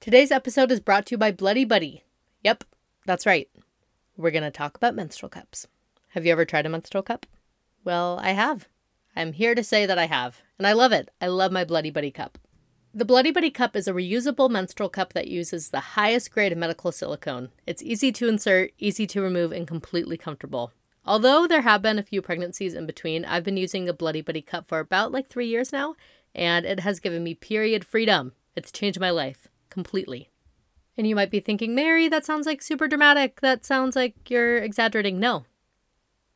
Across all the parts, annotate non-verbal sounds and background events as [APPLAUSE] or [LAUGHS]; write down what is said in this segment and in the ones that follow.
Today's episode is brought to you by Bloody Buddy. Yep, that's right. We're going to talk about menstrual cups. Have you ever tried a menstrual cup? Well, I have. I'm here to say that I have, and I love it. I love my Bloody Buddy cup. The Bloody Buddy cup is a reusable menstrual cup that uses the highest grade of medical silicone. It's easy to insert, easy to remove, and completely comfortable. Although there have been a few pregnancies in between, I've been using a Bloody Buddy cup for about like three years now, and it has given me period freedom. It's changed my life completely. And you might be thinking, Mary, that sounds like super dramatic. That sounds like you're exaggerating. No.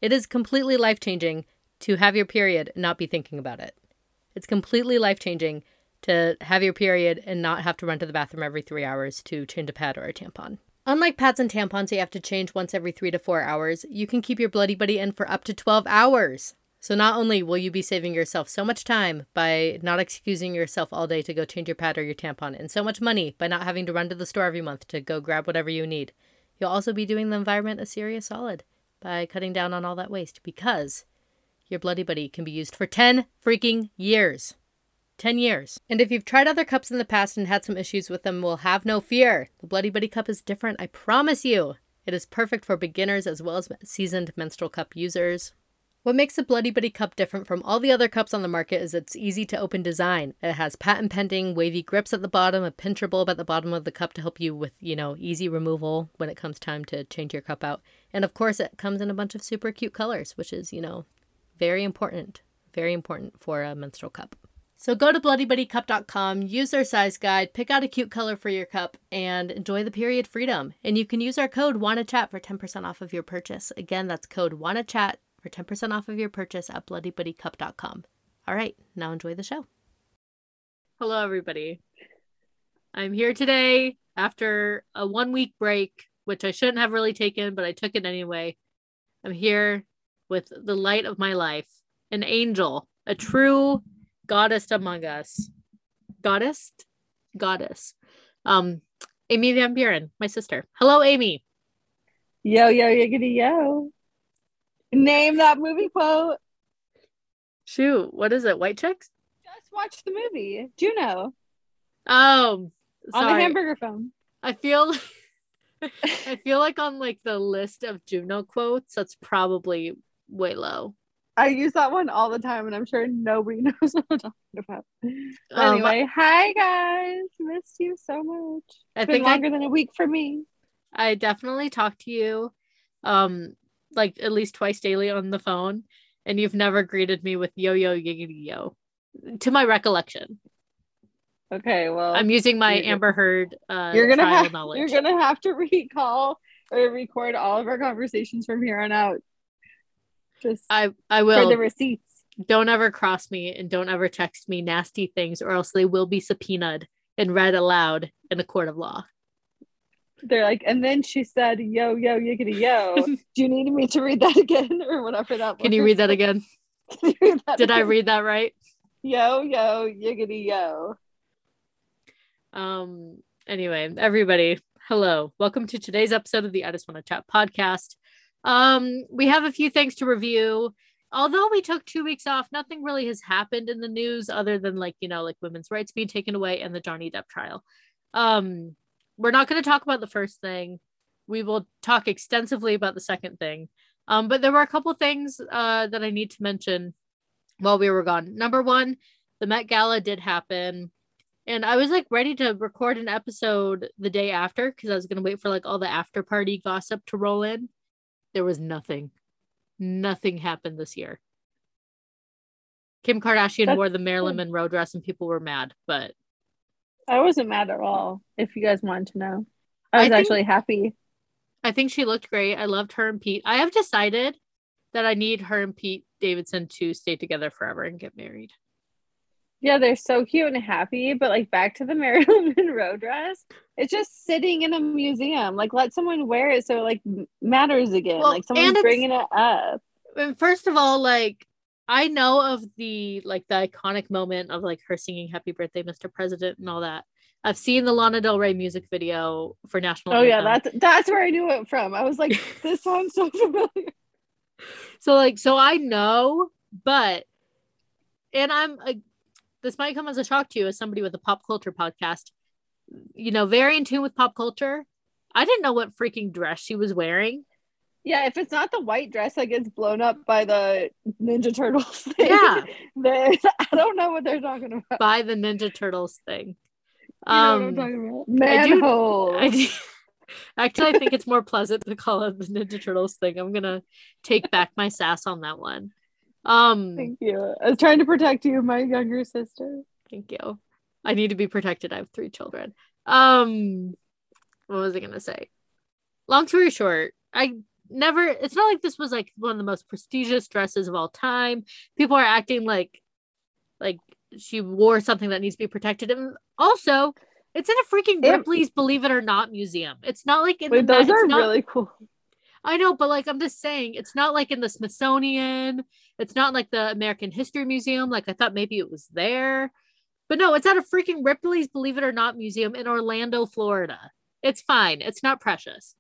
It is completely life changing to have your period and not be thinking about it. It's completely life changing to have your period and not have to run to the bathroom every three hours to change a pad or a tampon. Unlike pads and tampons you have to change once every three to four hours, you can keep your Bloody Buddy in for up to 12 hours. So not only will you be saving yourself so much time by not excusing yourself all day to go change your pad or your tampon, and so much money by not having to run to the store every month to go grab whatever you need, you'll also be doing the environment a serious solid by cutting down on all that waste because your Bloody Buddy can be used for 10 freaking years. 10 years. And if you've tried other cups in the past and had some issues with them, well, have no fear. The Bloody Buddy cup is different, I promise you. It is perfect for beginners as well as seasoned menstrual cup users. What makes the Bloody Buddy cup different from all the other cups on the market is its easy to open design. It has patent pending wavy grips at the bottom, a pincher bulb at the bottom of the cup to help you with, you know, easy removal when it comes time to change your cup out. And of course, it comes in a bunch of super cute colors, which is, you know, very important. Very important for a menstrual cup. So go to bloodybuddycup.com, use their size guide, pick out a cute color for your cup, and enjoy the period freedom. And you can use our code WANNACHAT for 10% off of your purchase. Again, that's code WANNACHAT for 10% off of your purchase at bloodybuddycup.com. All right, now enjoy the show. Hello, everybody. I'm here today after a one week break, which I shouldn't have really taken, but I took it anyway. I'm here with the light of my life, an angel, a true goddess among us. Goddess? Goddess. Um, Amy Van Buren, my sister. Hello, Amy. Yo, yo, yiggity, yo. Name that movie quote. Shoot, what is it? White chicks? Just watch the movie. Juno. Oh, on the hamburger phone. I feel [LAUGHS] I feel like on like the list of Juno quotes, that's probably way low. I use that one all the time, and I'm sure nobody [LAUGHS] knows what I'm talking about. Um, anyway, hi guys, missed you so much. It's I been think longer I, than a week for me. I definitely talked to you. Um, like at least twice daily on the phone, and you've never greeted me with yo yo yiggity yo, to my recollection. Okay, well, I'm using my Amber Heard. Uh, you're gonna have knowledge. you're gonna have to [LAUGHS] recall or record all of our conversations from here on out. Just I I will for the receipts. Don't ever cross me and don't ever text me nasty things, or else they will be subpoenaed and read aloud in a court of law they're like, and then she said, "Yo, yo, yiggity, yo." [LAUGHS] Do you need me to read that again, or whatever that? Can you read that again? [LAUGHS] read that Did again? I read that right? Yo, yo, yiggity, yo. Um. Anyway, everybody, hello, welcome to today's episode of the I Just Want to Chat podcast. Um, we have a few things to review. Although we took two weeks off, nothing really has happened in the news other than like you know like women's rights being taken away and the Johnny Depp trial. Um, we're not going to talk about the first thing. We will talk extensively about the second thing. Um, but there were a couple things uh, that I need to mention while we were gone. Number one, the Met Gala did happen. And I was like ready to record an episode the day after because I was going to wait for like all the after party gossip to roll in. There was nothing. Nothing happened this year. Kim Kardashian That's wore the Marilyn Monroe dress and people were mad, but I wasn't mad at all. If you guys wanted to know, I was I think, actually happy. I think she looked great. I loved her and Pete. I have decided that I need her and Pete Davidson to stay together forever and get married. Yeah, they're so cute and happy, but like back to the [LAUGHS] Marilyn Monroe dress, it's just sitting in a museum. Like let someone wear it so it like matters again. Well, like someone's bringing it up. And first of all, like I know of the like the iconic moment of like her singing "Happy Birthday, Mr. President" and all that. I've seen the Lana Del Rey music video for National. Oh Anthem. yeah, that's that's where I knew it from. I was like, [LAUGHS] this sounds so familiar. So like, so I know, but and I'm a, this might come as a shock to you as somebody with a pop culture podcast. you know, very in tune with pop culture. I didn't know what freaking dress she was wearing. Yeah, if it's not the white dress that gets blown up by the Ninja Turtles [LAUGHS] thing, yeah, [LAUGHS] then I don't know what they're talking about. By the Ninja Turtles thing. You know um, what I'm um, talking about? Manhole. I do, I do, [LAUGHS] actually, I think it's more pleasant to call it the Ninja Turtles thing. I'm gonna take back my sass on that one. Um, thank you. I was trying to protect you, my younger sister. Thank you. I need to be protected. I have three children. Um, what was I gonna say? Long story short, I never. It's not like this was like one of the most prestigious dresses of all time. People are acting like, like she wore something that needs to be protected, and also. It's in a freaking Ripley's Believe It or Not museum. It's not like in Wait, the, those are not, really cool. I know, but like I'm just saying, it's not like in the Smithsonian. It's not like the American History Museum. Like I thought maybe it was there. But no, it's at a freaking Ripley's Believe It or Not museum in Orlando, Florida. It's fine. It's not precious.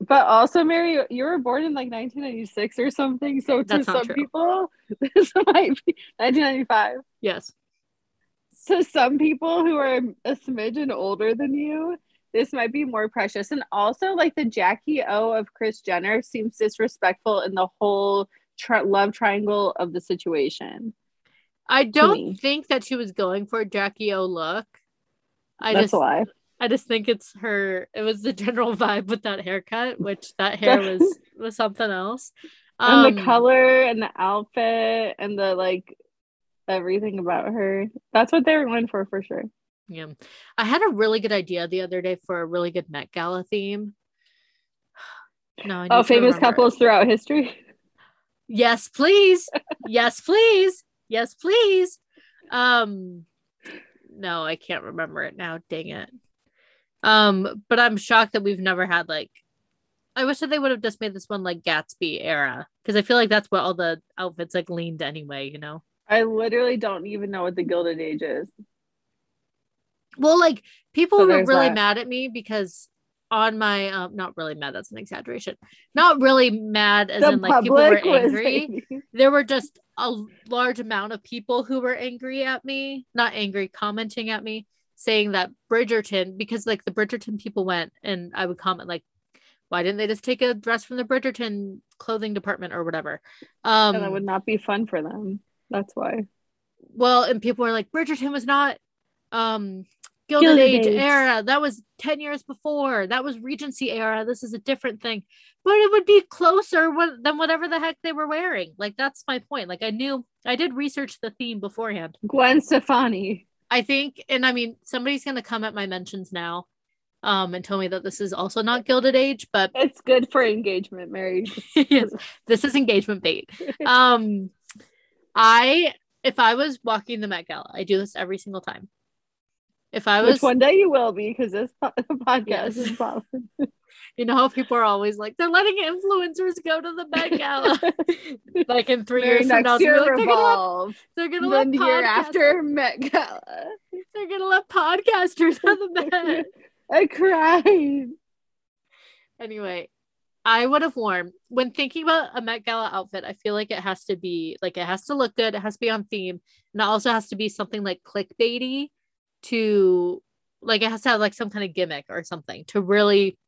But also, Mary, you were born in like 1996 or something. So to some true. people, [LAUGHS] this might be 1995. Yes. So some people who are a smidgen older than you, this might be more precious. And also, like the Jackie O of Kris Jenner seems disrespectful in the whole tri- love triangle of the situation. I don't think that she was going for a Jackie O look. I That's just, a lie. I just think it's her. It was the general [LAUGHS] vibe with that haircut, which that hair was was something else. Um, and the um, color and the outfit and the like everything about her. That's what they were going for for sure. Yeah. I had a really good idea the other day for a really good Met Gala theme. [SIGHS] No, oh, famous couples throughout history. Yes, please. yes, [LAUGHS] please. Yes, please. Um no, I can't remember it now. Dang it. Um, but I'm shocked that we've never had like I wish that they would have just made this one like Gatsby era because I feel like that's what all the outfits like leaned anyway, you know. I literally don't even know what the Gilded Age is. Well, like people so were really that. mad at me because on my um not really mad, that's an exaggeration. Not really mad as the in like people were angry. [LAUGHS] there were just a large amount of people who were angry at me, not angry, commenting at me, saying that Bridgerton, because like the Bridgerton people went and I would comment like, why didn't they just take a dress from the Bridgerton clothing department or whatever? Um and that would not be fun for them. That's why. Well, and people were like, Bridgerton was not um Gilded, Gilded Age, Age, era. That was 10 years before. That was Regency era. This is a different thing. But it would be closer than whatever the heck they were wearing. Like, that's my point. Like, I knew, I did research the theme beforehand. Gwen Stefani. I think, and I mean, somebody's going to come at my mentions now um, and tell me that this is also not Gilded Age, but it's good for engagement, Mary. [LAUGHS] yes, this is engagement bait. [LAUGHS] Um, I, if I was walking the Met Gala, I do this every single time. If I was Which one day you will be because this [LAUGHS] podcast yes. is. [LAUGHS] You know how people are always like they're letting influencers go to the Met Gala. [LAUGHS] like in three years from now, year like, revolve. they're gonna let, they're gonna let year after Met Gala. They're gonna let podcasters on the Met. I cried. Anyway, I would have worn when thinking about a Met Gala outfit. I feel like it has to be like it has to look good. It has to be on theme, and it also has to be something like clickbaity to like it has to have like some kind of gimmick or something to really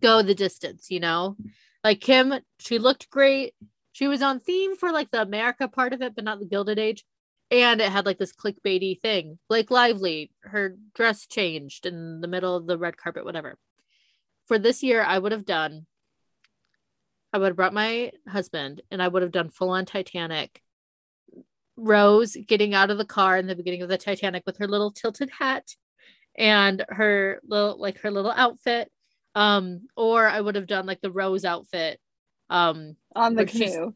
go the distance, you know? Like Kim, she looked great. She was on theme for like the America part of it, but not the Gilded Age. And it had like this clickbaity thing. Blake Lively, her dress changed in the middle of the red carpet, whatever. For this year, I would have done, I would have brought my husband and I would have done full on Titanic Rose getting out of the car in the beginning of the Titanic with her little tilted hat and her little like her little outfit. Um, or I would have done like the Rose outfit. Um on the canoe.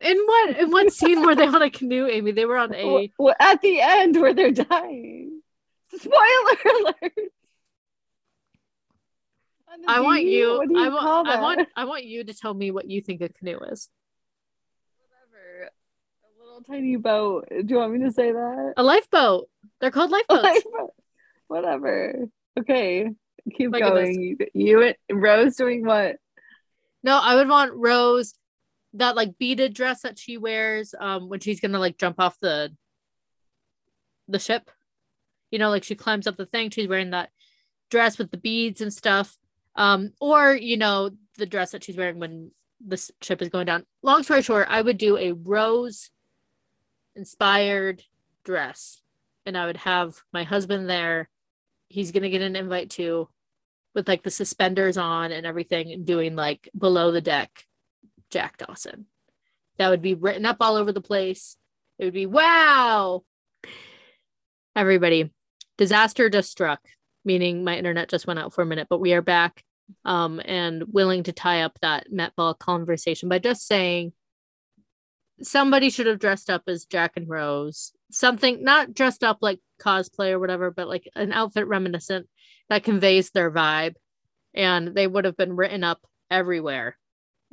In what in what scene were they on a canoe, Amy? They were on a well, at the end where they're dying. Spoiler [LAUGHS] alert. I want you, I want I want I want you to tell me what you think a canoe is little tiny boat. Do you want me to say that? A lifeboat. They're called [LAUGHS] lifeboats. Lifeboat. Whatever. Okay. Keep My going. You, you and Rose doing what? No, I would want Rose that like beaded dress that she wears um when she's gonna like jump off the the ship. you know, like she climbs up the thing, she's wearing that dress with the beads and stuff. Um, or, you know, the dress that she's wearing when the ship is going down. Long story short, I would do a rose inspired dress and I would have my husband there. He's going to get an invite too with like the suspenders on and everything doing like below the deck Jack Dawson. That would be written up all over the place. It would be wow. Everybody, disaster just struck, meaning my internet just went out for a minute, but we are back um, and willing to tie up that Met Ball conversation by just saying somebody should have dressed up as Jack and Rose. Something not dressed up like cosplay or whatever, but like an outfit reminiscent that conveys their vibe. And they would have been written up everywhere.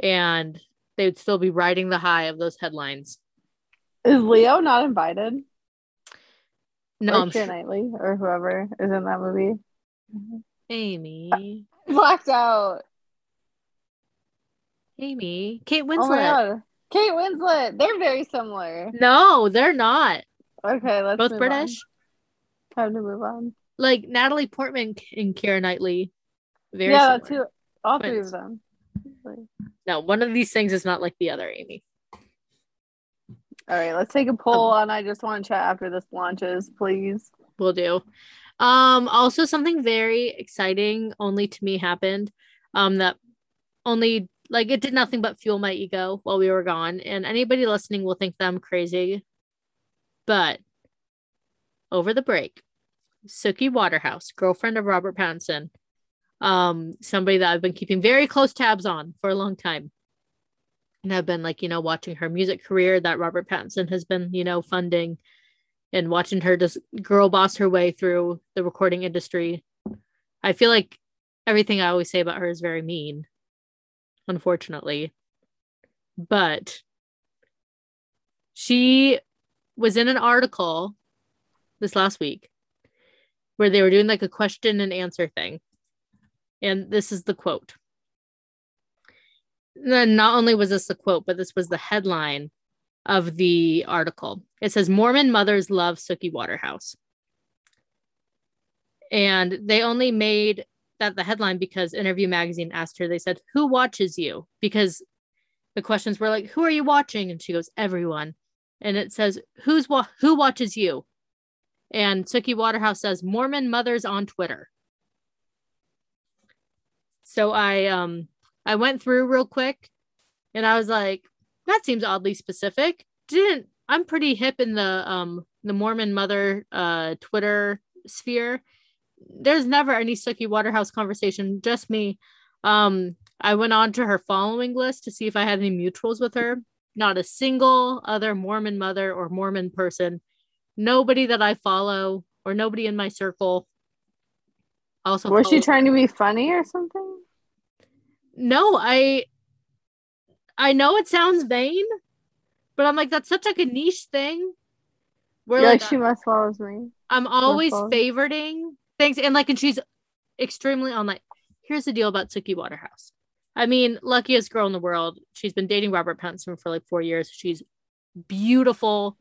And they would still be riding the high of those headlines. Is Leo not invited? No, or I'm sure. Knightley or whoever is in that movie. Amy. [LAUGHS] Blacked out. Amy. Kate oh Winslet. Oh Kate Winslet. They're very similar. No, they're not. Okay, let's both British. On. Time to move on. Like Natalie Portman and Keira Knightley. Very yeah, two, all Twins. three of them. No, one of these things is not like the other, Amy. All right, let's take a poll um, on I just want to chat after this launches, please. We'll do. Um, also something very exciting only to me happened. Um, that only like it did nothing but fuel my ego while we were gone. And anybody listening will think that I'm crazy. But over the break, Suki Waterhouse, girlfriend of Robert Pattinson, um, somebody that I've been keeping very close tabs on for a long time. And I've been like, you know, watching her music career that Robert Pattinson has been, you know, funding and watching her just girl boss her way through the recording industry. I feel like everything I always say about her is very mean unfortunately. But she was in an article this last week where they were doing like a question and answer thing. And this is the quote. then not only was this the quote, but this was the headline of the article. It says Mormon mothers love Suki Waterhouse. And they only made that the headline because Interview Magazine asked her, they said, Who watches you? Because the questions were like, Who are you watching? And she goes, Everyone. And it says, Who's wa- who watches you? And Suki Waterhouse says, Mormon mothers on Twitter. So I um I went through real quick and I was like, that seems oddly specific. Didn't I'm pretty hip in the um the Mormon mother uh Twitter sphere there's never any Suki Waterhouse conversation, just me. Um, I went on to her following list to see if I had any mutuals with her. Not a single other Mormon mother or Mormon person. Nobody that I follow or nobody in my circle. Also, was she trying to be funny or something? No, I. I know it sounds vain, but I'm like that's such like a niche thing. Where yeah, like, she must follows me. I'm always favoriting Thanks. And like, and she's extremely on like, here's the deal about Suki Waterhouse. I mean, luckiest girl in the world. She's been dating Robert Pattinson for like four years. She's beautiful.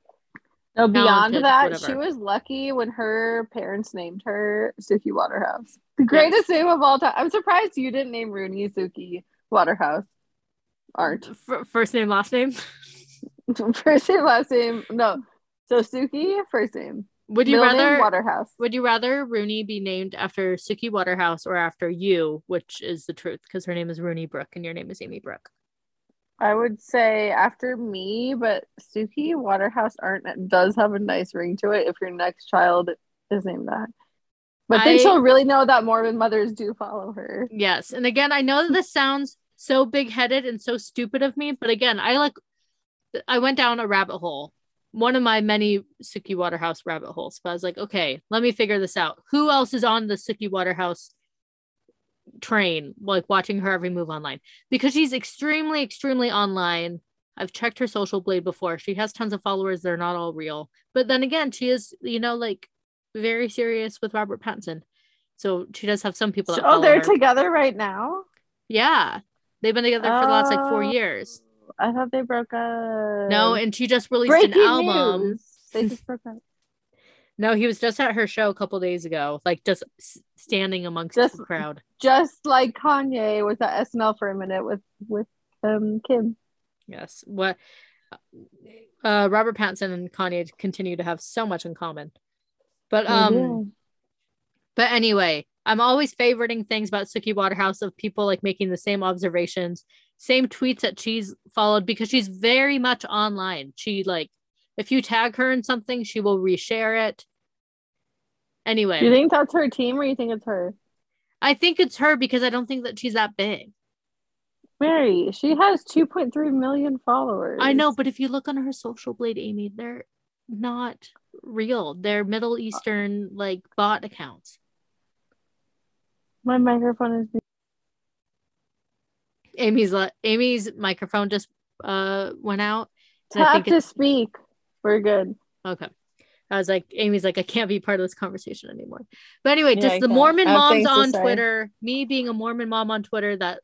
No, beyond that, whatever. she was lucky when her parents named her Suki Waterhouse. The greatest yes. name of all time. I'm surprised you didn't name Rooney Suki Waterhouse. Aren't F- first name, last name. [LAUGHS] [LAUGHS] first name, last name. No, so Suki, first name. Would you Middle rather Waterhouse? Would you rather Rooney be named after Suki Waterhouse or after you, which is the truth because her name is Rooney Brooke and your name is Amy Brooke? I would say after me, but Suki Waterhouse aren't does have a nice ring to it if your next child is named that. But then she'll really know that Mormon mothers do follow her. Yes. And again, I know that this sounds so big headed and so stupid of me, but again, I like I went down a rabbit hole one of my many Suki Waterhouse rabbit holes. But I was like, okay, let me figure this out. Who else is on the Suki Waterhouse train, like watching her every move online? Because she's extremely, extremely online. I've checked her social blade before. She has tons of followers. They're not all real. But then again, she is, you know, like very serious with Robert Pattinson. So she does have some people. oh, they're her. together right now. Yeah, they've been together for the last like four oh. years. I thought they broke up. No, and she just released Breaking an album. News. They just broke up. [LAUGHS] No, he was just at her show a couple days ago, like just standing amongst just, the crowd. Just like Kanye was at SNL for a minute with with um Kim. Yes. What uh Robert Pattinson and Kanye continue to have so much in common. But um mm-hmm. but anyway, I'm always favoriting things about Suki Waterhouse of people like making the same observations, same tweets that she's followed because she's very much online. She like if you tag her in something, she will reshare it. Anyway. Do you think that's her team or you think it's her? I think it's her because I don't think that she's that big. Mary, she has 2.3 million followers. I know, but if you look on her social blade, Amy, they're not real. They're Middle Eastern like bot accounts. My microphone is Amy's Amy's microphone just uh went out. [LAUGHS] Tap to speak. We're good. Okay. I was like, Amy's like, I can't be part of this conversation anymore. But anyway, yeah, just the Mormon moms on Twitter, me being a Mormon mom on Twitter that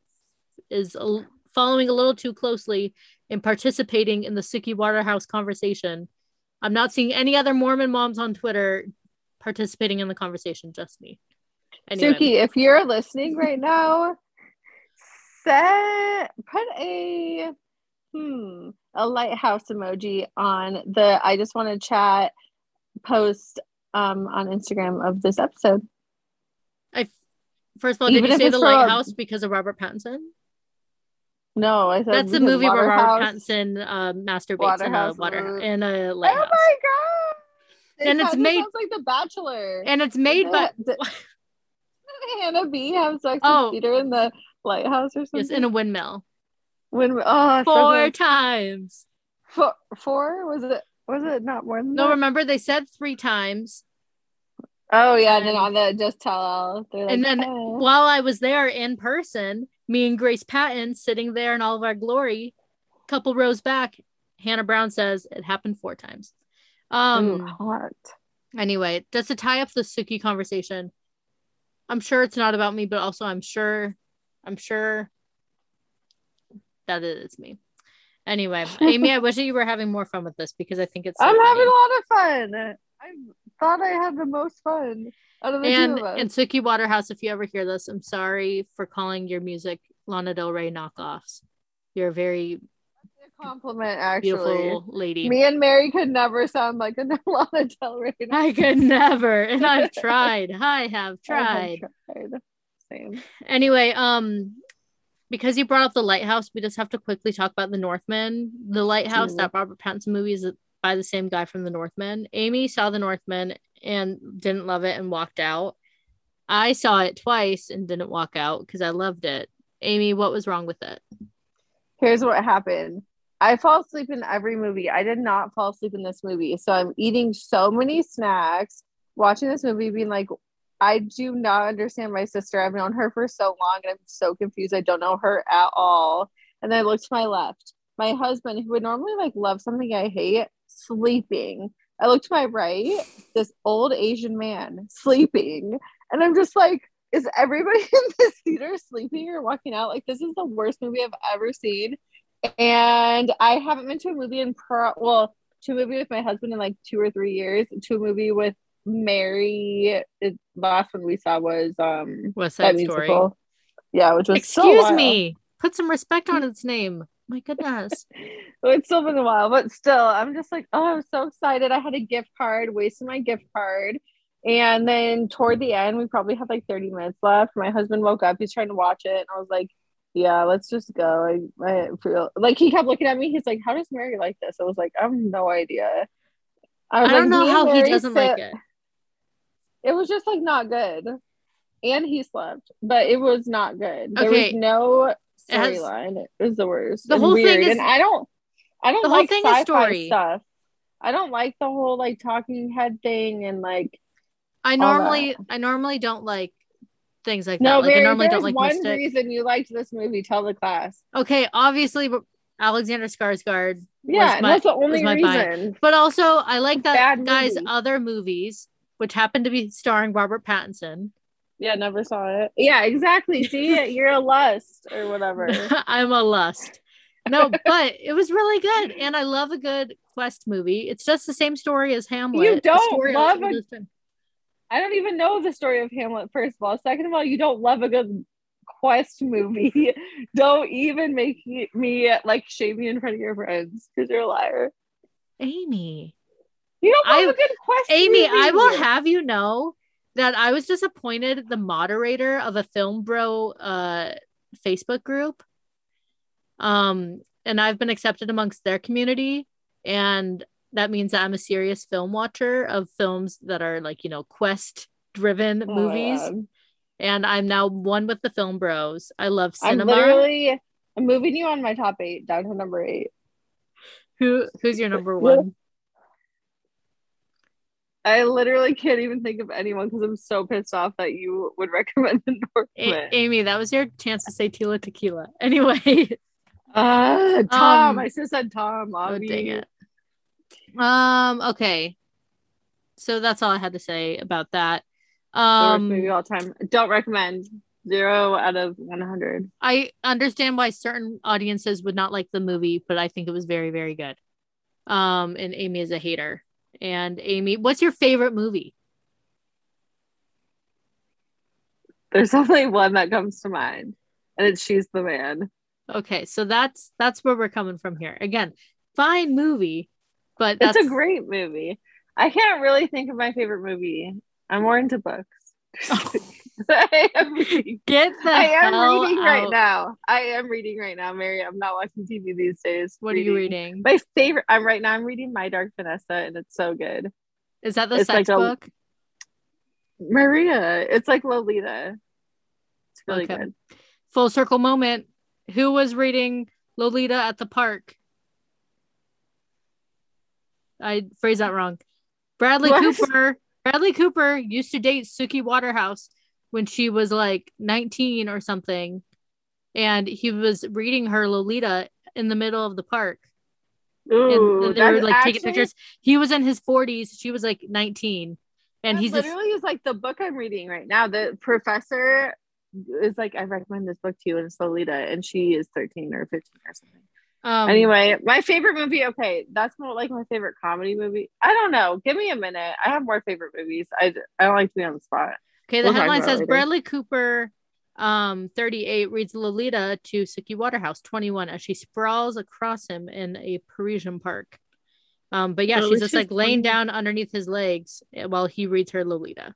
is a, following a little too closely and participating in the Suki Waterhouse conversation. I'm not seeing any other Mormon moms on Twitter participating in the conversation, just me. Anyway. Suki, if you're listening right now, set put a hmm a lighthouse emoji on the I just want to chat post um on Instagram of this episode. I first of all, Even did you say the lighthouse a... because of Robert Pattinson? No, I said that's the movie where Robert Pattinson uh, masturbates Waterhouse in a water in a lighthouse. Oh my god! and it's made like The Bachelor. And it's made by Did [LAUGHS] Hannah B have sex oh. with Peter in the lighthouse or something. Yes, in a windmill. Windmill. Oh, four so times. Four, four? Was it? Was it not more than No, that? remember they said three times. Oh yeah, and then on the just tell all. Like, and then oh. while I was there in person, me and Grace Patton sitting there in all of our glory, couple rows back, Hannah Brown says it happened four times. Um Ooh, hot. Anyway, just to tie up the Suki conversation, I'm sure it's not about me, but also I'm sure, I'm sure that it is me. Anyway, [LAUGHS] Amy, I wish that you were having more fun with this because I think it's. So I'm funny. having a lot of fun. I thought I had the most fun out of the and, two of us. And Suki Waterhouse, if you ever hear this, I'm sorry for calling your music Lana Del Rey knockoffs. You're a very compliment, actually. Beautiful lady. Me and Mary could never sound like a [LAUGHS] Lana Del Rey. I could never, and I've [LAUGHS] tried. I have tried. I have tried. Anyway, um, because you brought up the lighthouse, we just have to quickly talk about the Northman. The lighthouse, mm. that Robert Pattinson movie, is by the same guy from the Northman. Amy saw the Northman and didn't love it and walked out. I saw it twice and didn't walk out because I loved it. Amy, what was wrong with it? Here's what happened. I fall asleep in every movie. I did not fall asleep in this movie. So I'm eating so many snacks, watching this movie, being like, I do not understand my sister. I've known her for so long and I'm so confused. I don't know her at all. And then I look to my left. My husband, who would normally like love something I hate, sleeping. I look to my right, this old Asian man sleeping. And I'm just like, is everybody [LAUGHS] in this theater sleeping or walking out? Like, this is the worst movie I've ever seen. And I haven't been to a movie in pro well, to a movie with my husband in like two or three years, to a movie with Mary. The last one we saw was um West Side Story. Musical. Yeah, which was excuse so me. Put some respect on its name. My goodness. it's still been a while, but still, I'm just like, oh, I'm so excited. I had a gift card, wasted my gift card. And then toward the end, we probably had like 30 minutes left. My husband woke up, he's trying to watch it. And I was like, yeah, let's just go. I, I feel like he kept looking at me. He's like, how does Mary like this? I was like, I have no idea. I, I don't know how he doesn't sit. like it. It was just like not good. And he slept, but it was not good. There was no storyline. It, it was the worst. The whole weird. thing is, and I don't, I don't like sci-fi story. stuff. I don't like the whole like talking head thing and like. I normally, I normally don't like things like no, that. Like, Mary, I normally don't like one Mystic. reason you liked this movie. Tell the class. Okay, obviously, Alexander Skarsgård. Yeah, my, that's the only reason. Buy. But also, I like that guy's other movies, which happened to be starring Robert Pattinson. Yeah, never saw it. Yeah, exactly. See, [LAUGHS] you're a lust or whatever. [LAUGHS] I'm a lust. no, but it was really good, and I love a good quest movie. It's just the same story as Hamlet. You don't love a. I don't even know the story of Hamlet. First of all, second of all, you don't love a good quest movie. [LAUGHS] don't even make me like shame me in front of your friends because you're a liar. Amy, you I, a good quest. Amy. I will have you know that I was disappointed. The moderator of a Film Bro uh, Facebook group um, and I've been accepted amongst their community. And that means that I'm a serious film watcher of films that are like, you know, quest driven oh movies. And I'm now one with the film bros. I love cinema. I'm literally I'm moving you on my top eight down to number eight. Who who's your number one? I literally can't even think of anyone because I'm so pissed off that you would [LAUGHS] recommend the Northman. A- Amy, that was your chance to say Tila Tequila. [LAUGHS] Anyway, uh, Tom. Um, I just said Tom. Oh, dang it. Um. Okay. So that's all I had to say about that. Um, movie all time. Don't recommend. Zero out of one hundred. I understand why certain audiences would not like the movie, but I think it was very, very good. Um, and Amy is a hater. And Amy, what's your favorite movie? There's [LAUGHS] only one that comes to mind, and it's She's the Man. Okay, so that's that's where we're coming from here. Again, fine movie, but that's it's a great movie. I can't really think of my favorite movie. I'm more into books. [LAUGHS] Oh. [LAUGHS] I am reading. Get the I am reading out. right now. I am reading right now, Mary. I'm not watching TV these days. What reading. are you reading? My favorite. I'm right now. I'm reading My Dark Vanessa, and it's so good. Is that the it's sex like book? A, Maria. It's like Lolita. It's really okay. good. Full circle moment. Who was reading Lolita at the park? I phrase that wrong. Bradley what? Cooper. Bradley Cooper used to date Suki Waterhouse when she was like 19 or something. And he was reading her Lolita in the middle of the park. Ooh, and they were like actually... taking pictures. He was in his 40s. She was like 19. And he's literally is like the book I'm reading right now. The professor is like I recommend this book to you and it's Lolita and she is 13 or 15 or something. Um, anyway, my favorite movie, okay, that's more like my favorite comedy movie. I don't know. Give me a minute. I have more favorite movies. I, I don't like to be on the spot. Okay, the we'll headline says later. Bradley Cooper, um, 38, reads Lolita to Suki Waterhouse, 21, as she sprawls across him in a Parisian park. Um, but yeah, she's just like laying down underneath his legs while he reads her Lolita.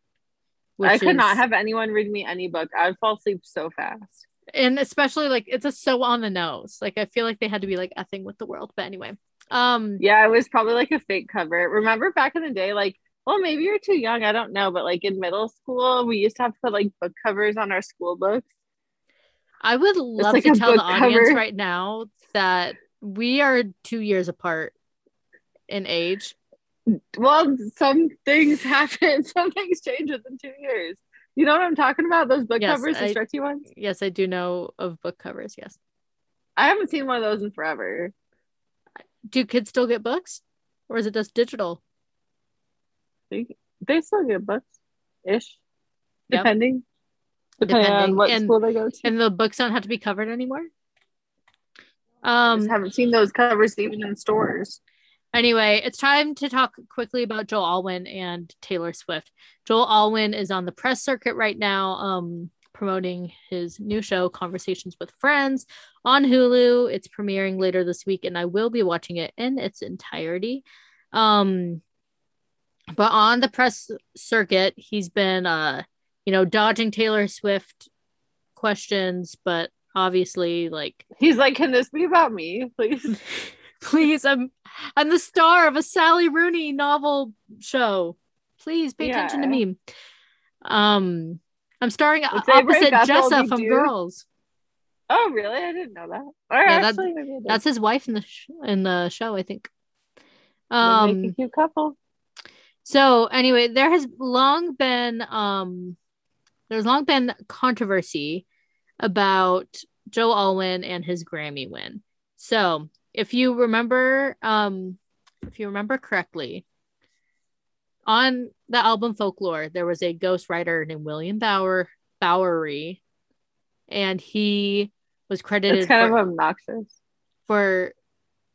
I could is... not have anyone read me any book. I would fall asleep so fast. And especially like it's a so on the nose. Like I feel like they had to be like effing with the world. But anyway. Um yeah, it was probably like a fake cover. Remember back in the day, like well, maybe you're too young. I don't know, but like in middle school, we used to have to put like book covers on our school books. I would love like to tell the audience cover. right now that we are two years apart in age well, some things [LAUGHS] happen. Some things change within two years. You know what I'm talking about? Those book yes, covers, I, the stretchy ones. Yes, I do know of book covers. Yes, I haven't seen one of those in forever. Do kids still get books, or is it just digital? They, they still get books, ish, yep. depending. Depending, depending on what and, school they go to. And the books don't have to be covered anymore. Um, I haven't seen those covers even in stores. Anyway, it's time to talk quickly about Joe Alwyn and Taylor Swift. Joe Alwyn is on the press circuit right now, um, promoting his new show, Conversations with Friends, on Hulu. It's premiering later this week, and I will be watching it in its entirety. Um, but on the press circuit, he's been, uh, you know, dodging Taylor Swift questions, but obviously, like, he's like, "Can this be about me, please?" [LAUGHS] Please, I'm I'm the star of a Sally Rooney novel show. Please pay yeah. attention to me. Um, I'm starring opposite Jessa from do. Girls. Oh, really? I didn't know that. Or yeah, actually, that, that's his wife in the sh- in the show, I think. Um, a cute couple. So anyway, there has long been um, there's long been controversy about Joe Alwyn and his Grammy win. So if you remember, um, if you remember correctly, on the album Folklore, there was a ghostwriter named William Bower Bowery, and he was credited. It's kind for, of obnoxious. for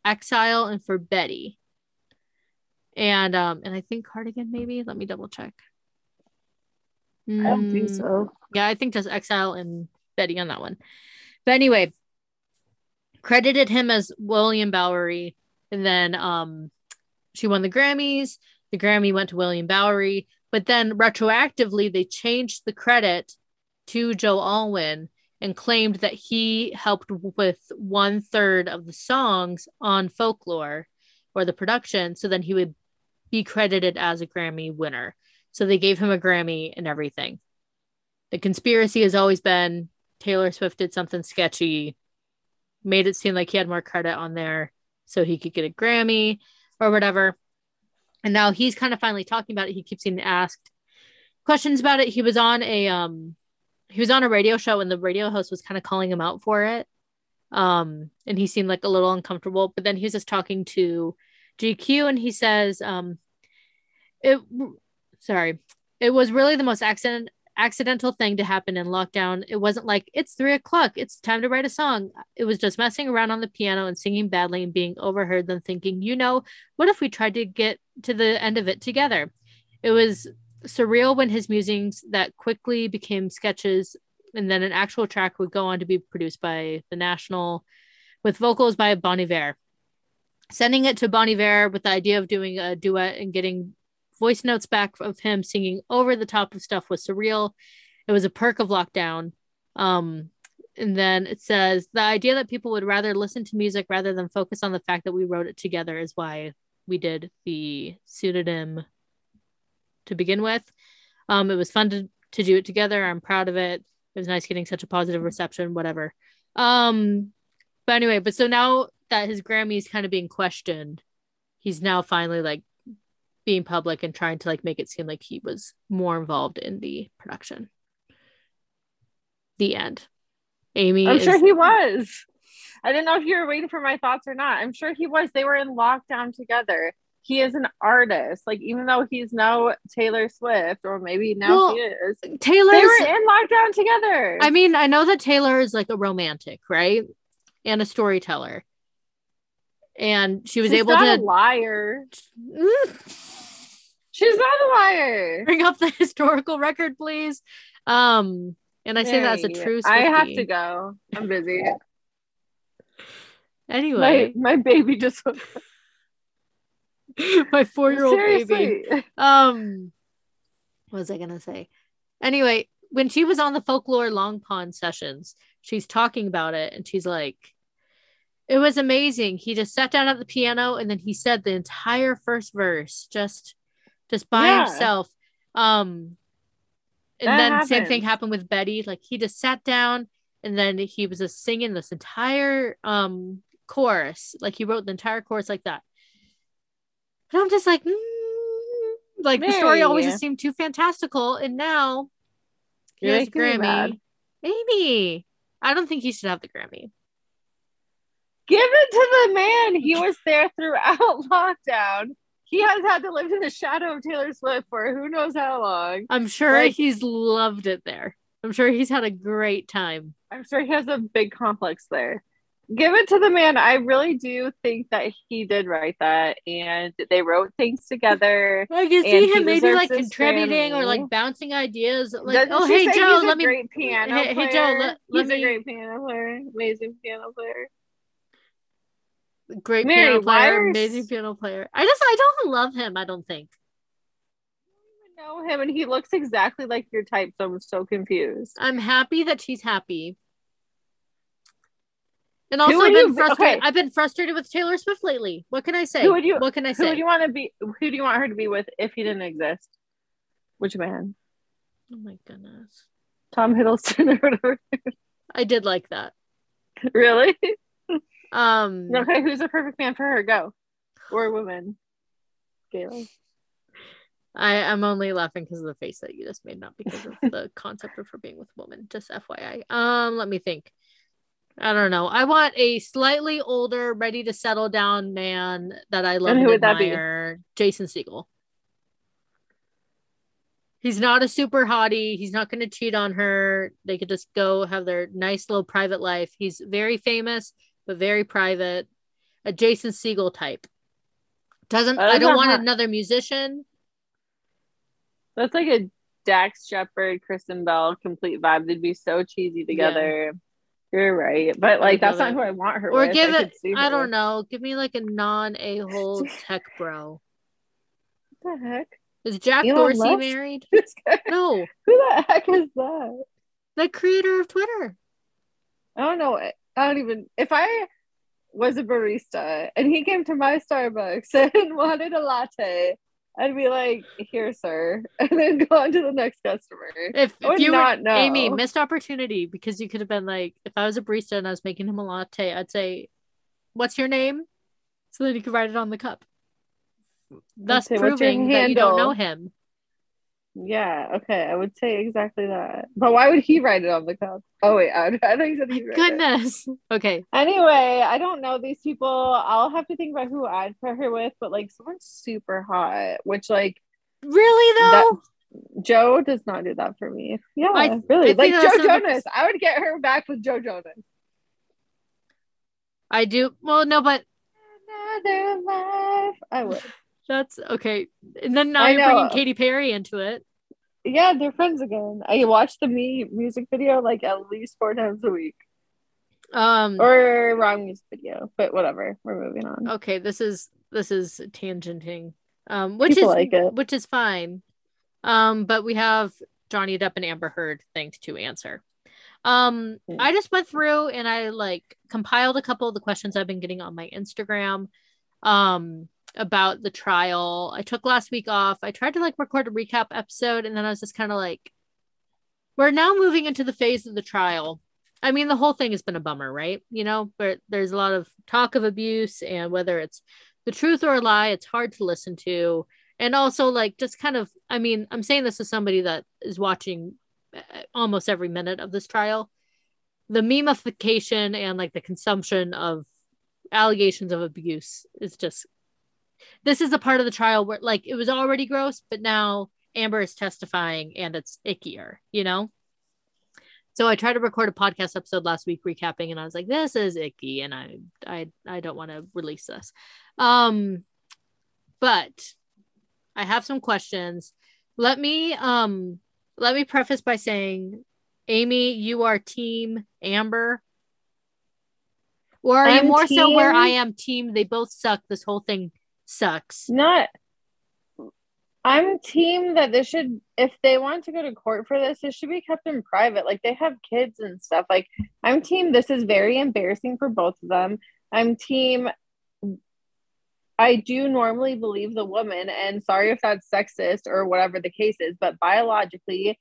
Exile and for Betty. And um and I think Cardigan maybe. Let me double check. I don't think Mm, so. Yeah, I think just Exile and Betty on that one. But anyway, credited him as William Bowery, and then um, she won the Grammys. The Grammy went to William Bowery, but then retroactively they changed the credit to Joe Alwyn and claimed that he helped with one third of the songs on Folklore or the production, so then he would be credited as a Grammy winner. So they gave him a Grammy and everything. The conspiracy has always been Taylor Swift did something sketchy, made it seem like he had more credit on there so he could get a Grammy or whatever. And now he's kind of finally talking about it. He keeps getting asked questions about it. He was on a um he was on a radio show and the radio host was kind of calling him out for it. Um and he seemed like a little uncomfortable, but then he was just talking to GQ and he says um it sorry. It was really the most accident accidental thing to happen in lockdown. It wasn't like it's three o'clock it's time to write a song. It was just messing around on the piano and singing badly and being overheard then thinking you know what if we tried to get to the end of it together? It was surreal when his musings that quickly became sketches and then an actual track would go on to be produced by the national with vocals by Bon Iver. Sending it to Bon Iver with the idea of doing a duet and getting voice notes back of him singing over the top of stuff was surreal. It was a perk of lockdown. Um, and then it says the idea that people would rather listen to music rather than focus on the fact that we wrote it together is why we did the pseudonym to begin with. Um, it was fun to, to do it together. I'm proud of it. It was nice getting such a positive reception, whatever. Um, but anyway, but so now that his Grammy is kind of being questioned, he's now finally like being public and trying to like make it seem like he was more involved in the production. The end. Amy, I'm is- sure he was. I didn't know if you were waiting for my thoughts or not. I'm sure he was. They were in lockdown together. He is an artist. Like even though he's no Taylor Swift, or maybe now Well, he is. Taylor They were in lockdown together. I mean, I know that Taylor is like a romantic, right? And a storyteller. And she was She's able to a liar. Mm. She's not a liar. bring up the [LAUGHS] historical record, please. Um, and I say that as a true. I have to go. I'm busy. Anyway, My my baby just [LAUGHS] my, four-year-old baby. Um, what was I gonna say? Anyway, when she was on the folklore Long Pond sessions, she's talking about it, and she's like, "It was amazing. He just sat down at the piano, and then he said the entire first verse, just, just by Yeah. himself." Um, and That then same thing happened with Betty. Like he just sat down, and then he was just singing this entire um chorus. Like he wrote the entire chorus like that. But I'm just like, mm, like the story always just seemed too fantastical, and now You're here's the mad. Grammy. Amy, I don't think he should have the Grammy. Give it to the man. He was there throughout [LAUGHS] lockdown. He has had to live in the shadow of Taylor Swift for who knows how long. I'm sure Like- he's loved it there. I'm sure he's had a great time. I'm sure he has a big complex there. Give it to the man. I really do think that he did write that and they wrote things together. [LAUGHS] I can see him maybe like contributing or like bouncing ideas. Like, Doesn't oh hey Joe, let me great piano Hey- hey. Joe, let- let he's me- a great piano player, amazing piano player. Great Mary, piano player, amazing piano player. I just I don't love him. I don't think. I know him and he looks exactly like your type, so I'm so confused. I'm happy that she's happy. And also, I've been frustrated. okay. I've been frustrated with Taylor Swift lately. What can I say? Who would you- what can I say? Who do you want to be? Who do you want her to be with if he didn't exist? Which man? oh my goodness, Tom Hiddleston or whatever. I did like that. [LAUGHS] really? Um, Okay, [LAUGHS] who's a perfect man for her? Go. Or a woman. Gayla. I I'm only laughing because of the face that you just made, not because of the [LAUGHS] concept of her being with a woman. Just FYI. Um, let me think. I don't know. I want a slightly older, ready to settle down man that I love And and, who would that be? admire. Jason Segel. He's not a super hottie. He's not going to cheat on her. They could just go have their nice little private life. He's very famous, but very private. A Jason Segel type. Doesn't I don't want another musician. That's like a Dax Shepard, Kristen Bell complete vibe. They'd be so cheesy together. Yeah. You're right, but like that's not who I want her. Or with. give I it. I don't know. Give me like a non a hole [LAUGHS] tech bro. What the heck? Is Jack Elon Dorsey Musk? married? [LAUGHS] no. Who the heck is that? The creator of Twitter. I don't know. I don't even. If I was a barista and he came to my Starbucks [LAUGHS] and wanted a latte, I'd be like, "Here, sir," [LAUGHS] and then go on to the next customer. If, if you not were, know. Amy, missed opportunity because you could have been like, if I was a barista and I was making him a latte, I'd say, "What's your name?" So that he could write it on the cup, thus say, proving that you don't know him. Yeah, okay, I would say exactly that. But why would he write it on the cup? Oh wait, [LAUGHS] I, I think he said he Goodness. It. Okay. Anyway, I don't know these people. I'll have to think about who I'd pair her with, but like someone's super hot, which like really though. That, Joe does not do that for me. Yeah, I, really. I like Joe Jonas. I would get her back with Joe Jonas. I do. Well, no, but another life. I would. That's okay. And then now I you're know. bringing Katy Perry into it. Yeah, they're friends again. I watch the me music video like at least four times a week. Um or wrong music video, but whatever. We're moving on. Okay, this is this is tangenting. Um which People is like it. which is fine. Um but we have Johnny Depp and Amber Heard things to answer. Um yeah. I just went through and I like compiled a couple of the questions I've been getting on my Instagram. Um about the trial. I took last week off. I tried to like record a recap episode and then I was just kind of like we're now moving into the phase of the trial. I mean, the whole thing has been a bummer, right? You know, but there's a lot of talk of abuse and whether it's the truth or a lie, it's hard to listen to. And also like just kind of I mean, I'm saying this as somebody that is watching uh, almost every minute of this trial. The memification and like the consumption of allegations of abuse is just this is a part of the trial where like it was already gross, but now Amber is testifying and it's ickier, you know? So I tried to record a podcast episode last week recapping and I was like, this is icky and I I I don't want to release this. Um but I have some questions. Let me um let me preface by saying Amy, you are team Amber. Or are I'm you more team... so where I am team they both suck this whole thing sucks. Not I'm team that this should if they want to go to court for this, it should be kept in private. Like they have kids and stuff. Like I'm team this is very embarrassing for both of them. I'm team I do normally believe the woman, and sorry if that's sexist or whatever the case is, but biologically,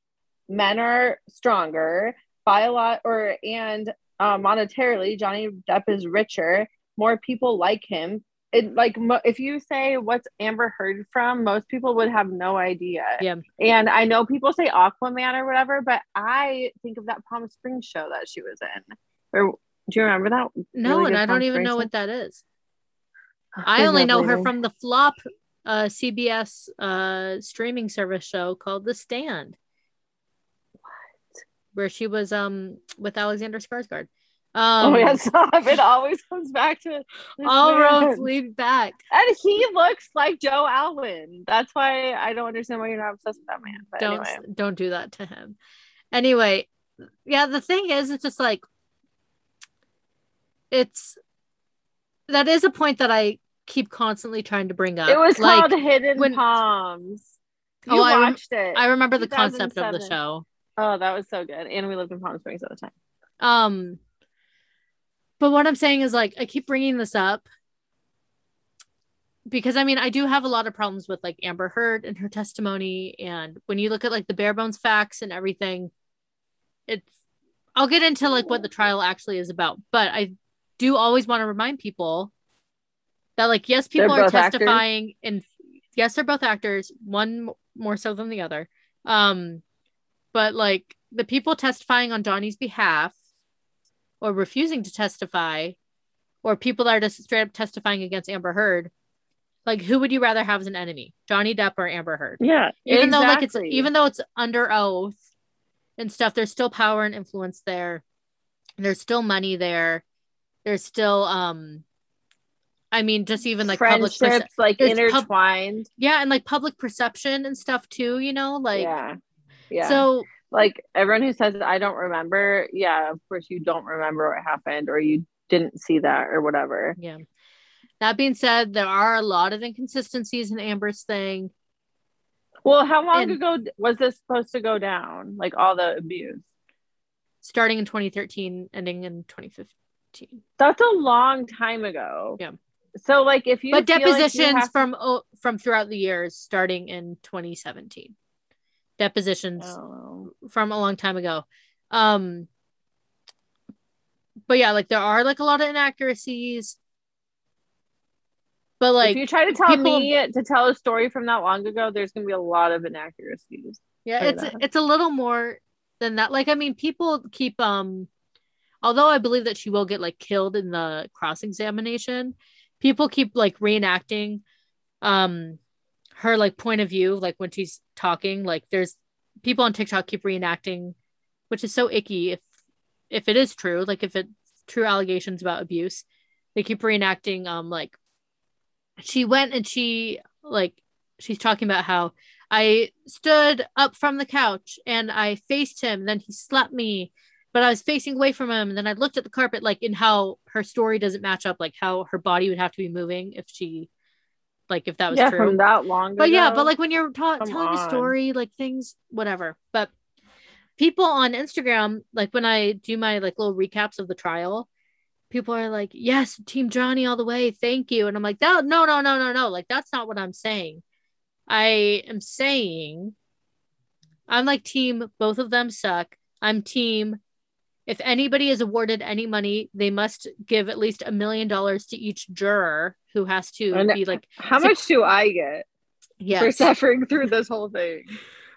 men are stronger. Biolo- or and uh, monetarily, Johnny Depp is richer. More people like him it like if you say what's Amber Heard from, most people would have no idea. Yeah. And I know people say Aquaman or whatever, but I think of that Palm Springs show that she was in. Or do you remember that? No, really and I don't Palm even Springs know what that is. I only know her from the flop uh, CBS uh, streaming service show called The Stand. What? Where she was um with Alexander Skarsgård. Um, oh yeah, stop! It always comes back to all man. roads lead back. And he looks like Joe Alwyn. That's why I don't understand why you're not obsessed with that man. But don't anyway. don't do that to him. Anyway, yeah, the thing is, it's just like it's that is a point that I keep constantly trying to bring up. It was like, called Hidden when, Palms. You oh, watched I rem- it. I remember the concept of the show. Oh, that was so good. And we lived in Palm Springs at the time. Um, but what I'm saying is like I keep bringing this up because I mean I do have a lot of problems with like Amber Heard and her testimony. And when you look at like the bare bones facts and everything it's I'll get into like what the trial actually is about. But I do always want to remind people that like yes people are testifying actors. and yes they're both actors one more so than the other. Um but like the people testifying on Johnny's behalf or refusing to testify or people that are just straight up testifying against Amber Heard, like who would you rather have as an enemy, Johnny Depp or Amber Heard? Yeah, even exactly. though like it's even though it's under oath and stuff, there's still power and influence there. There's still money there. There's still um I mean, just even like friendships public perce- like intertwined. yeah, and like public perception and stuff too, you know, like yeah, yeah. so like everyone who says I don't remember, yeah, of course you don't remember what happened or you didn't see that or whatever. yeah. That being said, there are a lot of inconsistencies in Amber's thing. Well, how long And- ago was this supposed to go down? Like all the abuse. starting in 2013, ending in 2015. That's a long time ago. Yeah. So like if you But feel like you depositions from oh, from throughout the years, starting in 2017. Depositions Oh. from a long time ago. Um, but yeah, like there are like a lot of inaccuracies. But like if you try to tell people- me to tell a story from that long ago, there's gonna be a lot of inaccuracies. Yeah, it's that. it's a little more than that. Like, I mean, people keep um although I believe that she will get like killed in the cross examination, people keep like reenacting um her like point of view, like when she's talking. Like there's people on TikTok keep reenacting, which is so icky if if it is true, like if it's true allegations about abuse, they keep reenacting um like she went and she like she's talking about how I stood up from the couch and I faced him. Then he slapped me, but I was facing away from him. And then I looked at the carpet, like in how her story doesn't match up, like how her body would have to be moving if she, like if that was yeah, true. from that long but yeah, but like when you're ta- telling a story, like things, whatever. But people on Instagram, like when I do my like little recaps of the trial, people are like, "Yes, Team Johnny all the way, thank you," and I'm like, "No, no, no, no, no, no! Like that's not what I'm saying. I am saying, I'm like team. Both of them suck. I'm team. If anybody is awarded any money, they must give at least a million dollars to each juror who has to And be like, how much do I get for suffering through this whole thing?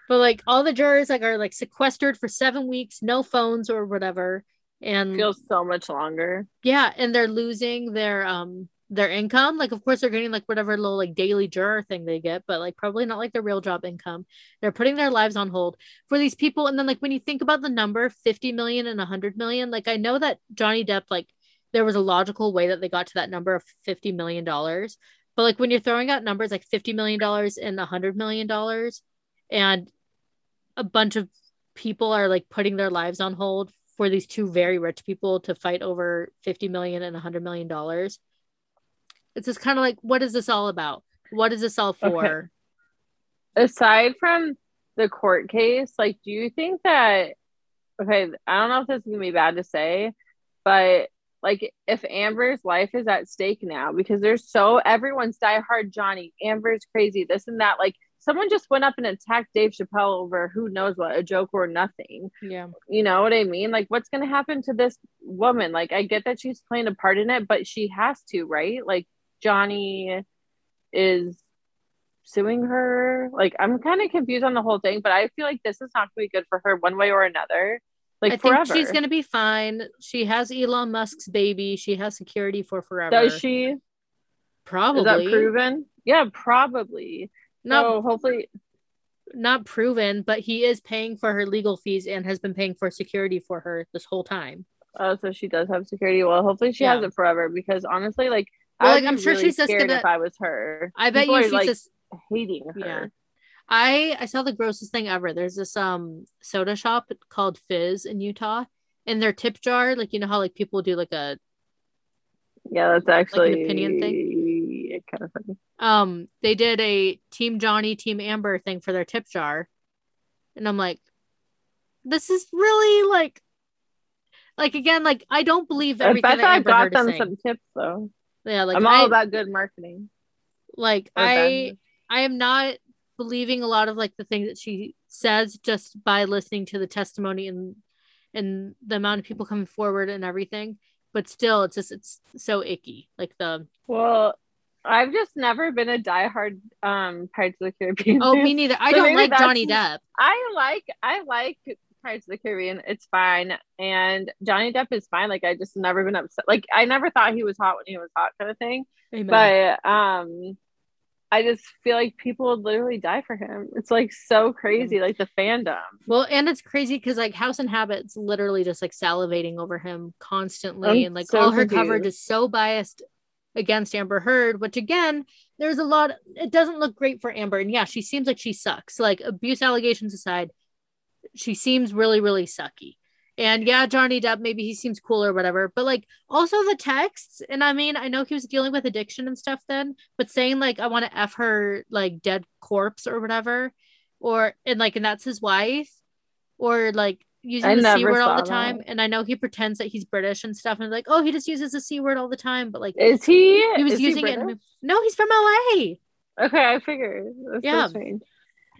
but like all the jurors like are like sequestered for seven weeks, no phones or whatever, and Feels so much longer. yeah, and they're losing their um their income. Like of course they're getting like whatever little like daily juror thing they get, but like probably not like their real job income. They're putting their lives on hold for these people. And then like when you think about the number 50 million and 100 million, like I know that Johnny Depp like there was a logical way that they got to that number of 50 million dollars. But like when you're throwing out numbers like 50 million dollars and 100 million dollars and a bunch of people are like putting their lives on hold for these two very rich people to fight over 50 million and 100 million dollars it's just kind of like what is this all about what is this all for Aside from the court case, like, do you think that? Okay, I don't know if this is gonna be bad to say, but like, if Amber's life is at stake now because there's so everyone's diehard Johnny, Amber's crazy, this and that. Like, someone just went up and attacked Dave Chappelle over who knows what, a joke or nothing. yeah You know what I mean? Like, what's going to happen to this woman? Like, I get that she's playing a part in it, but she has to, right? Like, Johnny is suing her. Like, I'm kind of confused on the whole thing, but I feel like this is not going to be good for her one way or another. Like, i think she's gonna be fine she has elon musk's baby she has security for forever Does she? Probably. Is that proven? Yeah, probably. No, So hopefully, not proven but he is paying for her legal fees and has been paying for security for her this whole time Oh, so she does have security. Well, hopefully she Yeah. has it forever because honestly, like, Well, I'd like, I'm sure really she's just gonna- if I was her. i bet People you she's like, just hating her. Yeah. I I saw the grossest thing ever. There's this um soda shop called Fizz in Utah, and their tip jar, like you know how like people do like a Yeah, that's actually opinion thing. kind of funny. um they did a Team Johnny Team Amber thing for their tip jar, and I'm like, this is really like, like again like I don't believe I everything bet that I got them some tips though. Yeah, like I'm I all about good marketing. like or I bad. I am not believing a lot of like the things that she says just by listening to the testimony and and the amount of people coming forward and everything. But still, it's just it's so icky. Like the Well, I've just never been a diehard um Pirates of the Caribbean. oh me neither. I So don't like Johnny Depp. I like I like Pirates of the Caribbean. It's fine, and Johnny Depp is fine. Like I just never been upset. Like I never thought he was hot when he was hot, kind of thing. Amen. But um, I just feel like people would literally die for him. It's like so crazy, like the fandom. Well, and it's crazy because like House in Habits literally just like salivating over him constantly, I'm and like so all her confused. coverage is so biased against Amber Heard, which again, there's a lot. It doesn't look great for Amber, and yeah, she seems like she sucks. Like abuse allegations aside, she seems really, really sucky. And yeah, Johnny Depp, maybe he seems cool or whatever, but like also the texts. And I mean, I know he was dealing with addiction and stuff then, but saying like, I want to F her like dead corpse or whatever, or and like, and that's his wife, or like using I the C word all the time. That. And I know he pretends that he's British and stuff, and like, oh, he just uses the C word all the time, but like, is he? He was using he it. no, he's from LA. Okay, I figured. That's yeah. So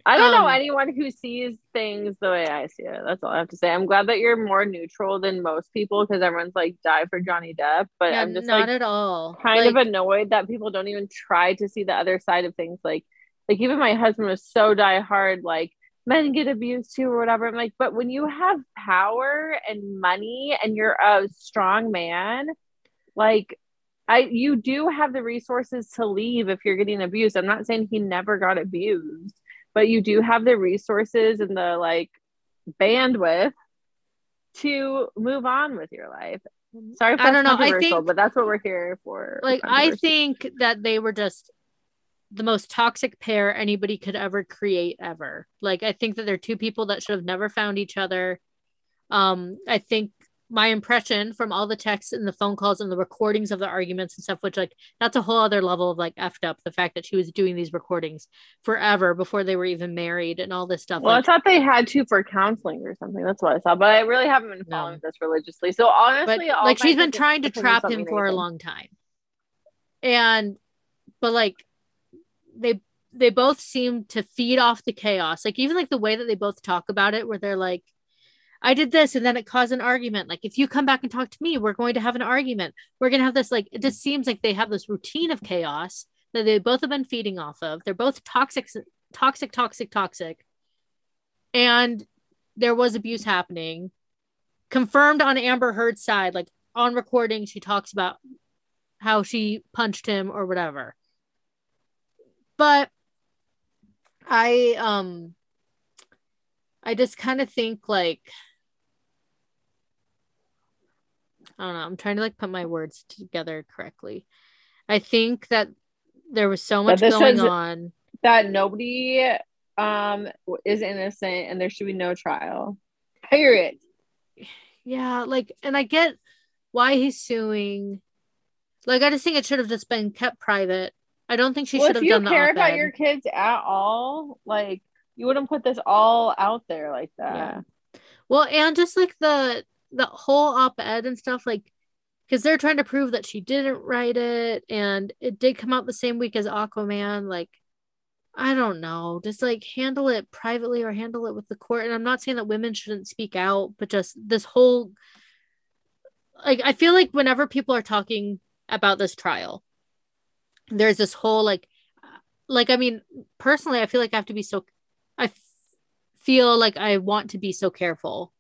I don't um, know anyone who sees things the way I see it. That's all I have to say. I'm glad that you're more neutral than most people because everyone's like die for Johnny Depp, but yeah, I'm just not like, at all kind like, of annoyed that people don't even try to see the other side of things. Like, like even my husband was so die hard, like men get abused too or whatever. I'm like, but when you have power and money and you're a strong man, like I you do have the resources to leave if you're getting abused. I'm not saying he never got abused but you do have the resources and the like bandwidth to move on with your life. Sorry, I don't know. I think, but that's what we're here for. Like, I think that they were just the most toxic pair anybody could ever create ever. Like, I think that they're two people that should have never found each other. Um, I think my impression from all the texts and the phone calls and the recordings of the arguments and stuff, which like that's a whole other level of like effed up the fact that she was doing these recordings forever before they were even married and all this stuff. Well, like, I thought they had to for counseling or something. That's what I saw, but I really haven't been following no. this religiously. So honestly, but, like she's been trying to trap him for a long time, and but like they they both seem to feed off the chaos. Like even like the way that they both talk about it, where they're like I did this and then it caused an argument. Like, if you come back and talk to me, we're going to have an argument. We're going to have this, like, it just seems like they have this routine of chaos that they both have been feeding off of. They're both toxic, toxic, toxic, toxic. And there was abuse happening. Confirmed on Amber Heard's side, like on recording, she talks about how she punched him or whatever. But I, um, I just kind of think like I don't know. I'm trying to like put my words together correctly. I think that there was so much going on that nobody um is innocent and there should be no trial. Period. Yeah, like and I get why he's suing. Like I just think it should have just been kept private. I don't think she well, should have done that. If you care about your kids at all, like you wouldn't put this all out there like that. Yeah. Well, and just like the the whole op-ed and stuff like because they're trying to prove that she didn't write it and it did come out the same week as aquaman like i don't know. Just like handle it privately or handle it with the court. And i'm not saying that women shouldn't speak out but just this whole like i feel like whenever people are talking about this trial there's this whole like like i mean personally i feel like i have to be so I f- feel like i want to be so careful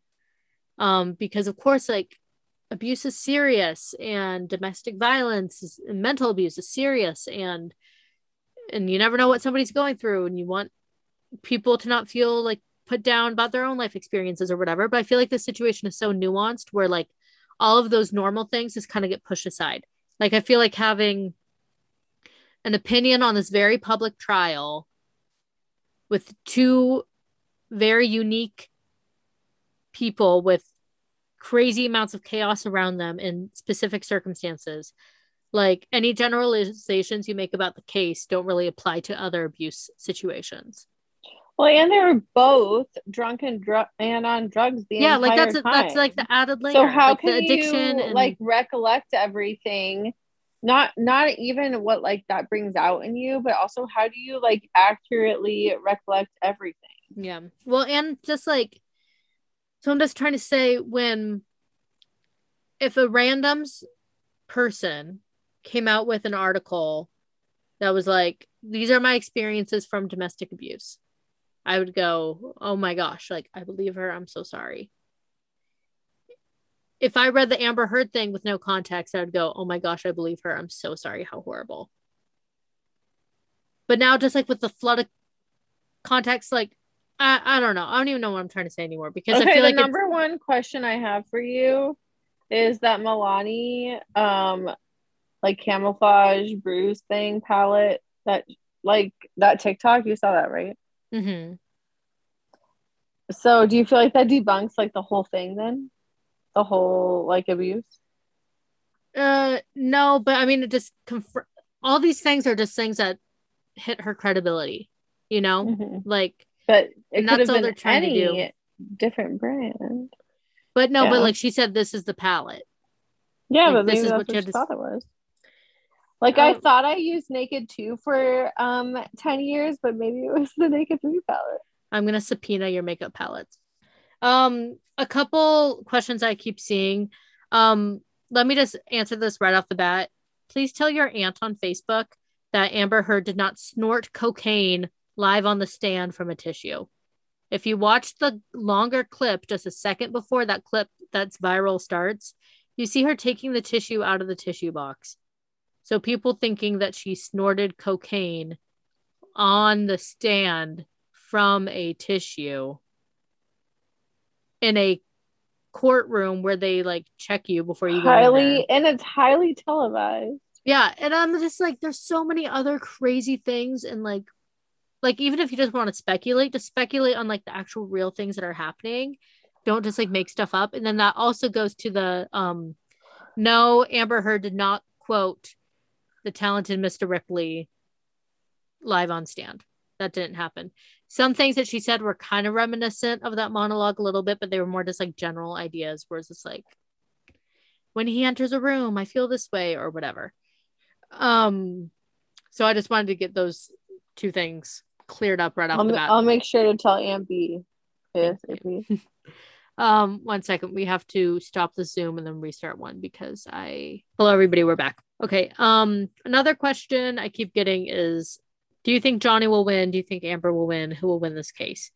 um, because of course like abuse is serious and domestic violence is, and mental abuse is serious and and you never know what somebody's going through and you want people to not feel like put down about their own life experiences or whatever. But i feel like the situation is so nuanced where like all of those normal things just kind of get pushed aside. Like i feel like having an opinion on this very public trial with two very unique people with crazy amounts of chaos around them in specific circumstances. Like any generalizations you make about the case don't really apply to other abuse situations. Well, and they were both drunk and drunk and on drugs the yeah, like that's a, that's like the added layer. So how like can you and... like recollect everything? Not not even what like that brings out in you, but also how do you like accurately recollect everything? Yeah. Well, and just like so I'm just trying to say when if a random's person came out with an article that was like, these are my experiences from domestic abuse, I would go, oh my gosh, like I believe her. I'm so sorry. If I read the Amber Heard thing with no context, I would go, oh my gosh, I believe her. I'm so sorry. How horrible. But now, just like with the flood of context, like I, I don't know. I don't even know what I'm trying to say anymore because okay, I feel like number one question I have for you is that Milani, um, like camouflage bruise thing palette that like that TikTok. You saw that, right? Mm-hmm. So, do you feel like that debunks like the whole thing then? The whole like abuse? Uh, no, but I mean, it just confirm all these things are just things that hit her credibility, you know, mm-hmm. like. But it could have been any different brand. But no, yeah. but like she said, this is the palette. Yeah, like, but this is what you thought it was. Like I oh. thought I used Naked 2 for um 10 years, but maybe it was the Naked 3 palette. I'm gonna subpoena your makeup palettes. Um, a couple questions I keep seeing. Um, let me just answer this right off the bat. Please tell your aunt on Facebook that Amber Heard did not snort cocaine live on the stand from a tissue. If you watch the longer clip just a second before that clip that's viral starts, you see her taking the tissue out of the tissue box. So people thinking that she snorted cocaine on the stand from a tissue in a courtroom where they like check you before you go. highly and it's highly televised. Yeah, and I'm just like there's so many other crazy things and like like even if you just want to speculate, just speculate on like the actual real things that are happening. Don't just like make stuff up. And then that also goes to the um no, Amber Heard did not quote the talented Mr. Ripley live on stand. That didn't happen. Some things that she said were kind of reminiscent of that monologue a little bit, but they were more just like general ideas, where it's like, when he enters a room, I feel this way, or whatever. Um, so I just wanted to get those two things cleared up right off I'll, the bat. I'll make sure to tell Aunt B. [LAUGHS] um, one second. We have to stop the Zoom and then restart one because I. Hello, everybody. We're back. Okay. Um, another question I keep getting is do you think Johnny will win? Do you think Amber will win? Who will win this case?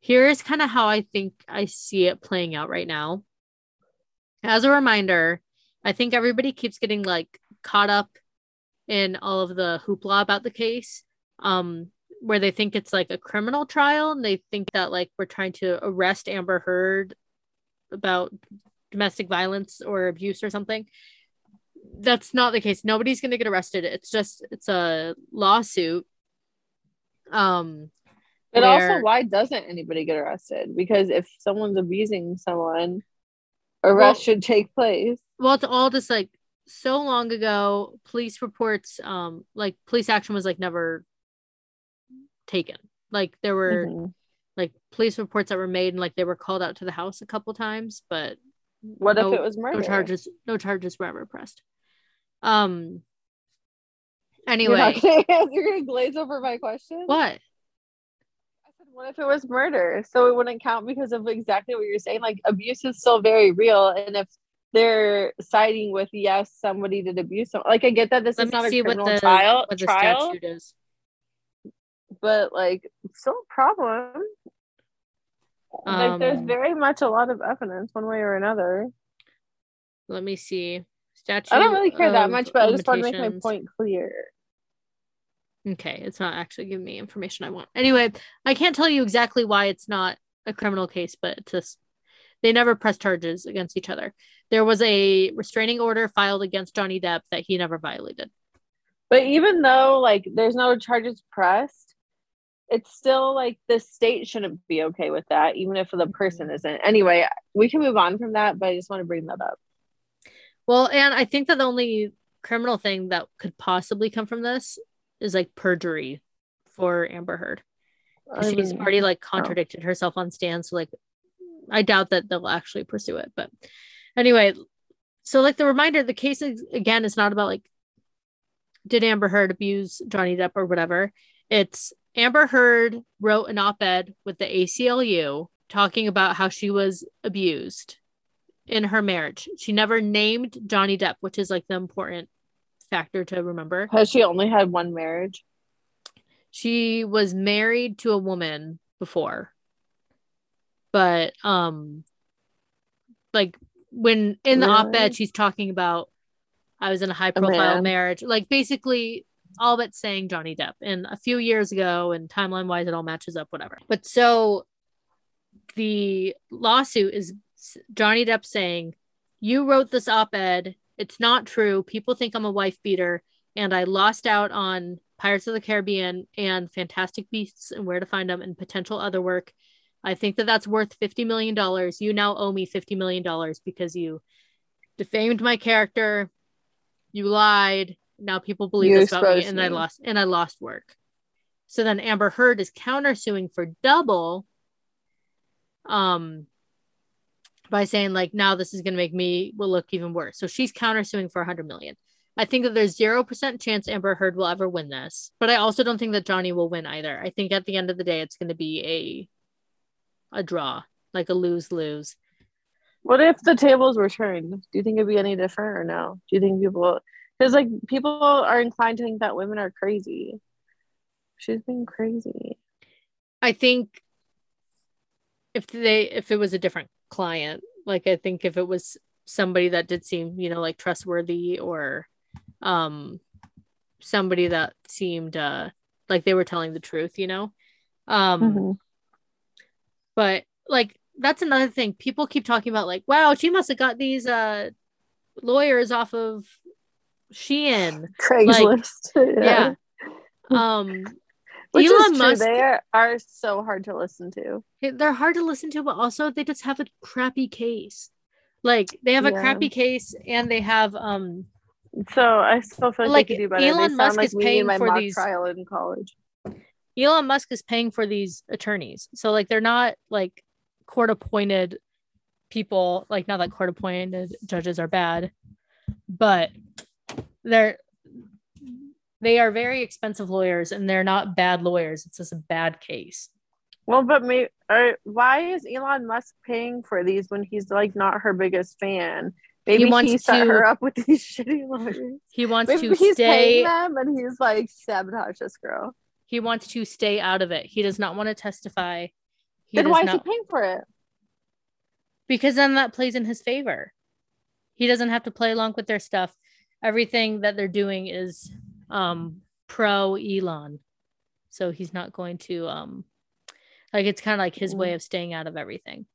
Here is kind of how I think I see it playing out right now. As a reminder, I think everybody keeps getting like caught up in all of the hoopla about the case. Um, where they think it's like a criminal trial and they think that like we're trying to arrest Amber Heard about domestic violence or abuse or something that's not the case. Nobody's going to get arrested. It's just it's a lawsuit. Um but where... also why doesn't anybody get arrested? Because if someone's abusing someone, arrest well, should take place. Well, it's all just like so long ago, police reports um like police action was like never taken. Like there were mm-hmm. like police reports that were made and like they were called out to the house a couple times, but what no, if it was murder? No charges no charges were ever pressed. Um. Anyway, you're, gonna, [LAUGHS] you're gonna glaze over my question. What? I said, what if it was murder? So it wouldn't count because of exactly what you're saying. Like abuse is still very real, and if they're siding with yes, somebody did abuse them. Like I get that this Let is not a criminal what the, trial. Trial, statute is. But like, still a problem. Um, like there's very much a lot of evidence one way or another. Let me see. Statute I don't really care that much, but I just want to make my point clear. Okay, it's not actually giving me information I want. Anyway, I can't tell you exactly why it's not a criminal case, but it's just they never pressed charges against each other. There was a restraining order filed against Johnny Depp that he never violated. But even though like there's no charges pressed, it's still like the state shouldn't be okay with that, even if the mm-hmm. person isn't. Anyway, we can move on from that, but I just want to bring that up. Well, and I think that the only criminal thing that could possibly come from this is like perjury for Amber Heard. She's um, already like oh. contradicted oh. herself on stand, so like I doubt that they'll actually pursue it. But anyway, so like the reminder, the case is, again is not about like did Amber Heard abuse Johnny Depp or whatever. It's Amber Heard wrote an op-ed with the ACLU talking about how she was abused in her marriage. She never named Johnny Depp, which is like the important factor to remember. Has she only had one marriage? She was married to a woman before. But um like when in the really? op-ed she's talking about I was in a high profile marriage. Like basically all but saying Johnny Depp. And a few years ago, and timeline wise, it all matches up, whatever. But so the lawsuit is Johnny Depp saying, You wrote this op ed. It's not true. People think I'm a wife beater, and I lost out on Pirates of the Caribbean and Fantastic Beasts and Where to Find Them and potential other work. I think that that's worth $50 million. You now owe me $50 million because you defamed my character. You lied. Now people believe you this about me, and. I lost and I lost work. So then Amber Heard is countersuing for double um by saying like now this is going to make me will look even worse. So she's countersuing for 100 million. I think that there's 0% chance Amber Heard will ever win this, but I also don't think that Johnny will win either. I think at the end of the day it's going to be a a draw, like a lose-lose. What if the tables were turned? Do you think it'd be any different or no? Do you think people because like people are inclined to think that women are crazy. She's been crazy. I think if they if it was a different client, like I think if it was somebody that did seem, you know, like trustworthy or um somebody that seemed uh like they were telling the truth, you know. Um mm-hmm. but like that's another thing. People keep talking about like, wow, she must have got these uh lawyers off of Shein. Craigslist. Like, [LAUGHS] yeah. yeah. [LAUGHS] Um Which Elon Musk they are, are so hard to listen to. They're hard to listen to, but also they just have a crappy case. Like they have yeah. a crappy case and they have um so I still feel like, like do better. Elon Musk like is paying for these trial in college. Elon Musk is paying for these attorneys. So like they're not like court appointed people like not that court appointed judges are bad but they're they are very expensive lawyers and they're not bad lawyers. It's just a bad case. Well but me why is elon musk paying for these when he's like not her biggest fan? Maybe he, wants he set to, her up with these [LAUGHS] shitty lawyers. He wants maybe to he's stay them and he's like sabotage this girl. He wants to stay out of it. He does not want to testify. He then why not... is he paying for it? Because then that plays in his favor. He doesn't have to play along with their stuff. Everything that they're doing is um pro Elon. So he's not going to um like it's kind of like his way of staying out of everything.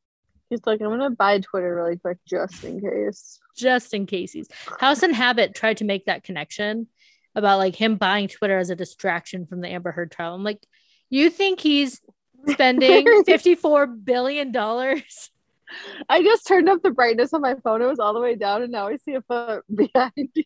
He's like, I'm gonna buy Twitter really quick just in case. Just in case he's House in Habit tried to make that connection about like him buying Twitter as a distraction from the Amber Heard trial. I'm like, you think he's spending [LAUGHS] 54 billion dollars. I just turned up the brightness on my phone. It was all the way down, and now I see a foot [LAUGHS] behind you.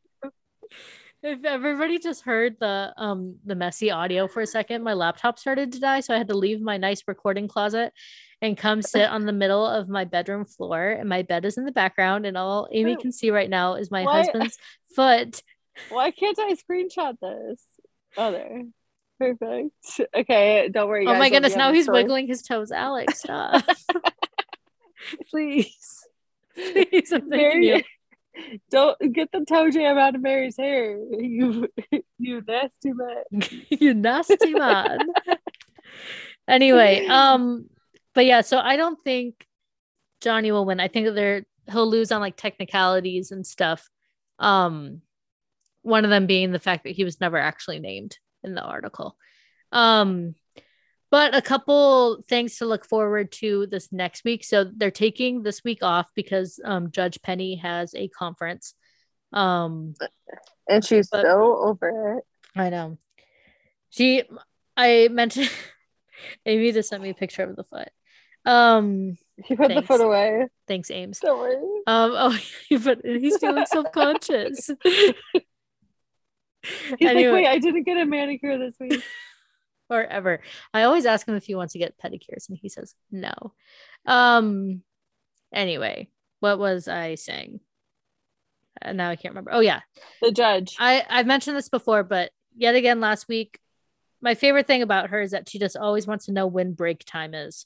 If everybody just heard the um the messy audio for a second, my laptop started to die, so I had to leave my nice recording closet and come [LAUGHS] sit on the middle of my bedroom floor. And my bed is in the background, and all Amy can see right now is my husband's [LAUGHS] foot. Why can't I screenshot this? Oh, there. Perfect. Okay, don't worry. Oh my goodness, now he's story. wiggling his toes. Alex, stop. [LAUGHS] Please. Please, I'm Mary, Don't get the toe jam out of Mary's hair. You you nasty man. [LAUGHS] you nasty man. anyway, um, but yeah, so I don't think Johnny will win. I think they're he'll lose on like technicalities and stuff. Um, one of them being the fact that he was never actually named in the article. Um, but a couple things to look forward to this next week. So they're taking this week off because um, Judge Penney has a conference. Um, and she's but, so over it. I know. She, I mentioned, [LAUGHS] Amy just sent me a picture of the foot. Um, he put thanks. the foot away. Thanks, Ames. Don't worry. Um, [LAUGHS] oh, but he's feeling self-conscious. [LAUGHS] He's anyway. like, wait, I didn't get a manicure this week. Or ever. I always ask him if he wants to get pedicures, and he says no. Um. Anyway, what was I saying? Uh, now I can't remember. Oh yeah, the judge. I I've mentioned this before, but yet again last week, my favorite thing about her is that she just always wants to know when break time is.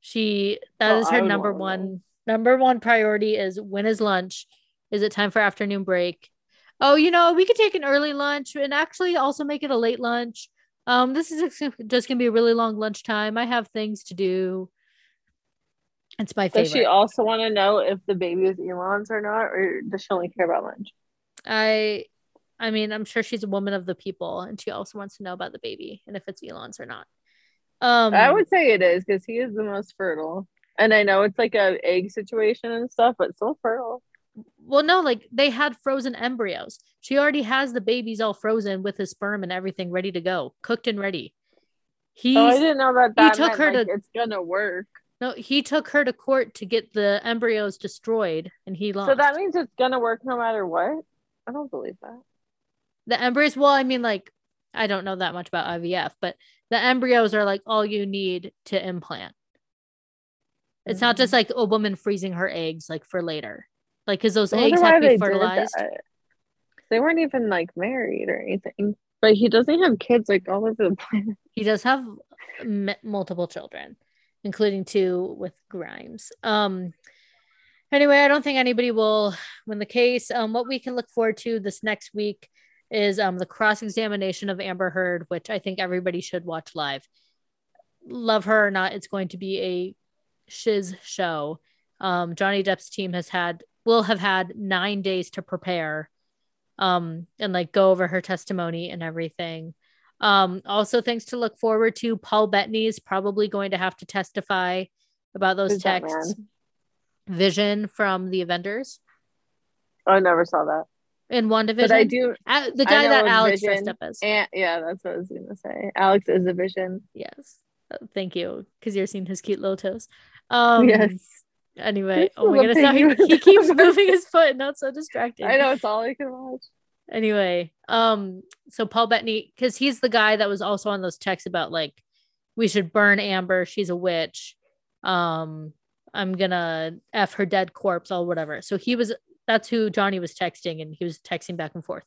She that well, is her number one number one priority is when is lunch? Is it time for afternoon break? oh, you know, we could take an early lunch and actually also make it a late lunch. Um, this is just gonna be a really long lunchtime. I have things to do. It's my favorite. Does she also want to know if the baby is Elon's or not, or does she only care about lunch? I I mean, I'm sure she's a woman of the people and she also wants to know about the baby and if it's Elon's or not. Um I would say it is because he is the most fertile. And I know it's like a egg situation and stuff, but still fertile. Well, no, like they had frozen embryos. She already has the babies all frozen with his sperm and everything ready to go, cooked and ready. He oh, I didn't know that. That he took her like to. It's gonna work. No, he took her to court to get the embryos destroyed, and he lost. So that means it's gonna work no matter what. I don't believe that. The embryos. Well, I mean, like I don't know that much about IVF, but the embryos are like all you need to implant. It's mm-hmm. not just mm-hmm. like a woman freezing her eggs like for later, like because those eggs have to be fertilized. They weren't even like married or anything, but he doesn't have kids like all over the [LAUGHS] planet. He does have m- multiple children, including two with Grimes. Um. Anyway, I don't think anybody will win the case. Um, what we can look forward to this next week is um the cross examination of Amber Heard, which I think everybody should watch live. Love her or not, it's going to be a shiz show. Um, Johnny Depp's team has had will have had nine days to prepare, um, and like go over her testimony and everything. Um, also things to look forward to. Paul Bettany is probably going to have to testify about those Who's texts. Vision from the Avengers. Oh, I never saw that. In WandaVision. But I do. The guy that Alex Vision, dressed up as. And, yeah, that's what I was going to say. Alex is a Vision. Yes. Thank you. Because you're seeing his cute little toes. Um, yes. Anyway, oh my goodness, he, he keeps [LAUGHS] moving his foot, and that's so distracting. I know it's all I can watch. Anyway, um, so Paul Bettany, because he's the guy that was also on those texts about like we should burn Amber, she's a witch. Um, I'm gonna f her dead corpse, or whatever. So he was that's who Johnny was texting, and he was texting back and forth.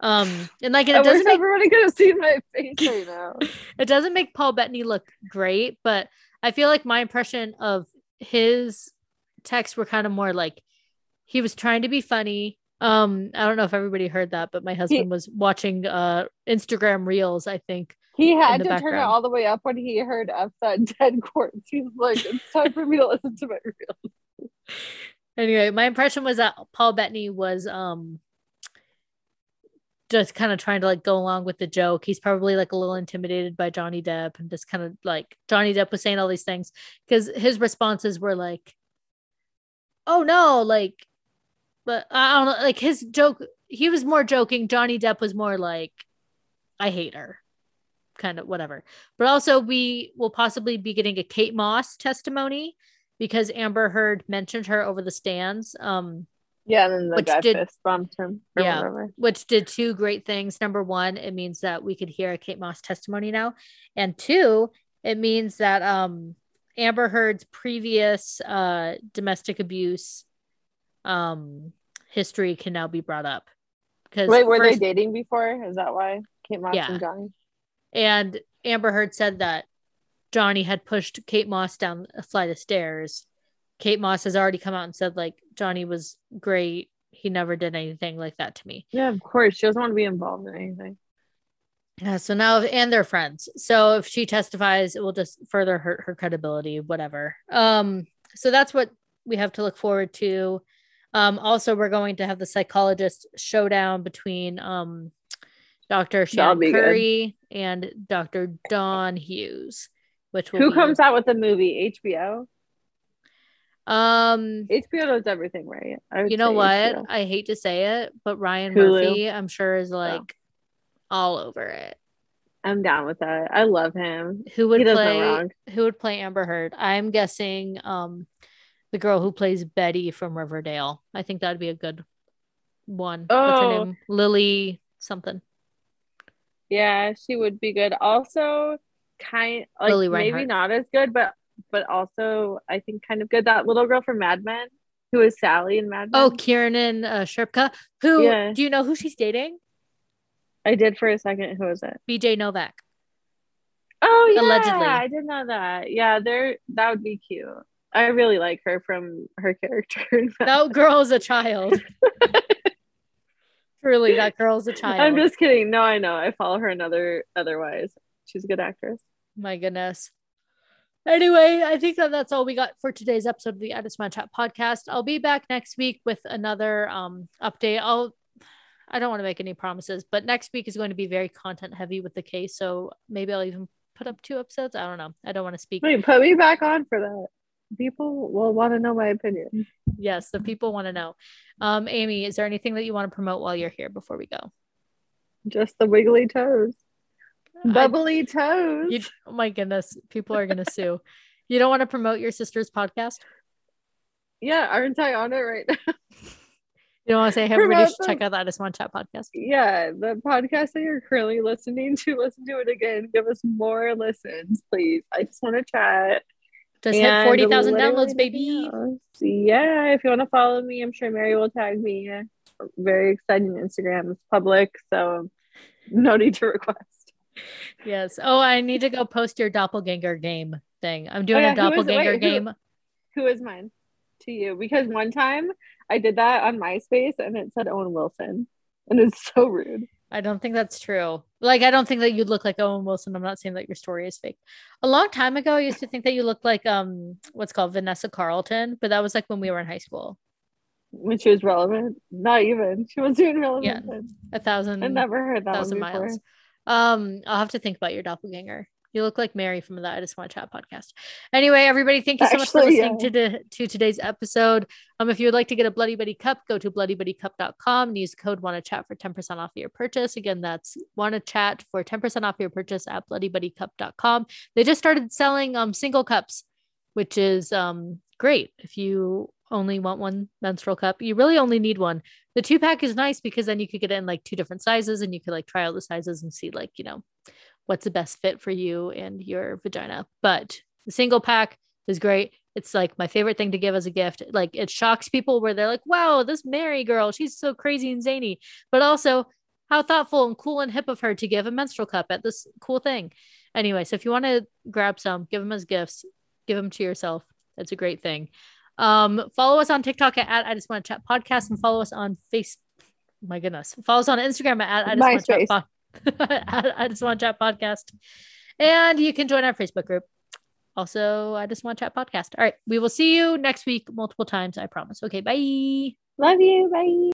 Um, and like it I doesn't make everybody could have seen my face right now. [LAUGHS] it doesn't make Paul Bettany look great, but I feel like my impression of his texts were kind of more like he was trying to be funny. Um, I don't know if everybody heard that, but my husband he, was watching uh Instagram reels, I think. He had to background. turn it all the way up when he heard of that [LAUGHS] dead corpse. He was like, It's time for me to listen to my reels. [LAUGHS] anyway, my impression was that Paul Bettany was um just kind of trying to like go along with the joke. He's probably like a little intimidated by Johnny Depp and just kind of like Johnny Depp was saying all these things because his responses were like, "Oh no," like, but I don't know, like his joke. He was more joking. Johnny Depp was more like, "I hate her," kind of whatever. But also, we will possibly be getting a Kate Moss testimony because Amber Heard mentioned her over the stands. Um, yeah, and then the which guy did, fist bumped him. yeah, whatever. which did two great things. Number one, it means that we could hear a Kate Moss testimony now, and two, it means that um Amber Heard's previous uh domestic abuse um history can now be brought up. Because wait, were first, they dating before? Is that why Kate Moss yeah. and Johnny? And Amber Heard said that Johnny had pushed Kate Moss down a flight of stairs Kate Moss has already come out and said like Johnny was great. He never did anything like that to me. Yeah, of course. She doesn't want to be involved in anything. Yeah, so now and they're friends. So if she testifies, it will just further hurt her credibility, whatever. Um, so that's what we have to look forward to. Um, also, we're going to have the psychologist showdown between um Dr. Shannon Curry good. and Dr. Dawn Hughes, which who comes out with the movie? HBO. Um, HBO does everything right. You know what? HBO. I hate to say it, but Ryan Hulu. Murphy, I'm sure, is like all over it. I'm down with that. I love him. Who would play? Who would play Amber Heard? I'm guessing um, the girl who plays Betty from Riverdale. I think that'd be a good one. Oh. What's her name? Lili something. Yeah, she would be good. Also, kind like maybe not as good, but but also I think kind of good. That little girl from Mad Men who is Sally in Mad Men. Oh, Kiernan uh, Shipka. Who yeah. do you know who she's dating? I did for a second. Who is it? BJ Novak. Oh yeah, allegedly. I did know that. Yeah, there that would be cute. I really like her from her [LAUGHS] character. that girl is a child. [LAUGHS] Truly, that girl's a child. I'm just kidding. No, I know. I follow her another otherwise. She's a good actress. My goodness. Anyway, I think that that's all we got for today's episode of the I Just Wanna Chat podcast. I'll be back next week with another um update. I'll I don't want to make any promises, but next week is going to be very content heavy with the case. So maybe I'll even put up two episodes. I don't know. I don't want to speak. Wait, put me back on for that. People will want to know my opinion. Yes, the people want to know. Um, Amy, is there anything that you want to promote while you're here before we go? Just the wiggly toes. Bubbly I, toes. You, oh my goodness, people are gonna sue. You don't want to promote your sister's podcast? Yeah, aren't I on it right now? [LAUGHS] You don't want to say, hey, everybody should check out that I Just Wanna Chat podcast. Yeah, the podcast that you're currently listening to, listen to it again. Give us more listens, please. I just want to chat. Just and hit 40,000 downloads, baby. Yeah, if you want to follow me, I'm sure Mary will tag me. Very exciting Instagram. It's public, so no need to request. Yes. Oh, I need to go post your doppelganger game thing. I'm doing oh, yeah. a doppelganger who is, wait, game. Who, who is mine to you? Because one time I did that on MySpace and it said Owen Wilson. And it's so rude. I don't think that's true. Like, I don't think that you'd look like Owen Wilson. I'm not saying that your story is fake. A long time ago, I used to think that you looked like um what's called Vanessa Carlton, but that was like when we were in high school. When she was relevant. Not even. She wasn't even relevant. Yeah. A thousand I never heard that thousand miles. Um, I'll have to think about your doppelganger. You look like Mary from the I Just Want to Chat podcast. Anyway, everybody, thank you so Actually, much for listening yeah. to, the, to today's episode. Um, if you would like to get a Bloody Buddy cup, go to bloodybuddycup.com and use code Wanna Chat for 10% off your purchase. Again, that's Wanna Chat for 10% off your purchase at bloodybuddycup.com. They just started selling um single cups, which is um great. If you only want one menstrual cup, you really only need one. The two pack is nice because then you could get in like two different sizes and you could like try all the sizes and see like, you know, what's the best fit for you and your vagina. But the single pack is great. It's like my favorite thing to give as a gift. Like it shocks people where they're like, wow, this Mary girl, she's so crazy and zany. But also, how thoughtful and cool and hip of her to give a menstrual cup at this cool thing. Anyway, so if you want to grab some, give them as gifts, give them to yourself. That's a great thing. Um, follow us on TikTok at, I Just Want to Chat Podcast and follow us on Facebook. My goodness. Follow us on Instagram at, I Just Want to Chat Podcast. [LAUGHS] I just want chat podcast. And you can join our Facebook group. Also, I just want to chat podcast. All right. We will see you next week multiple times, I promise. Okay. Bye. Love you. Bye.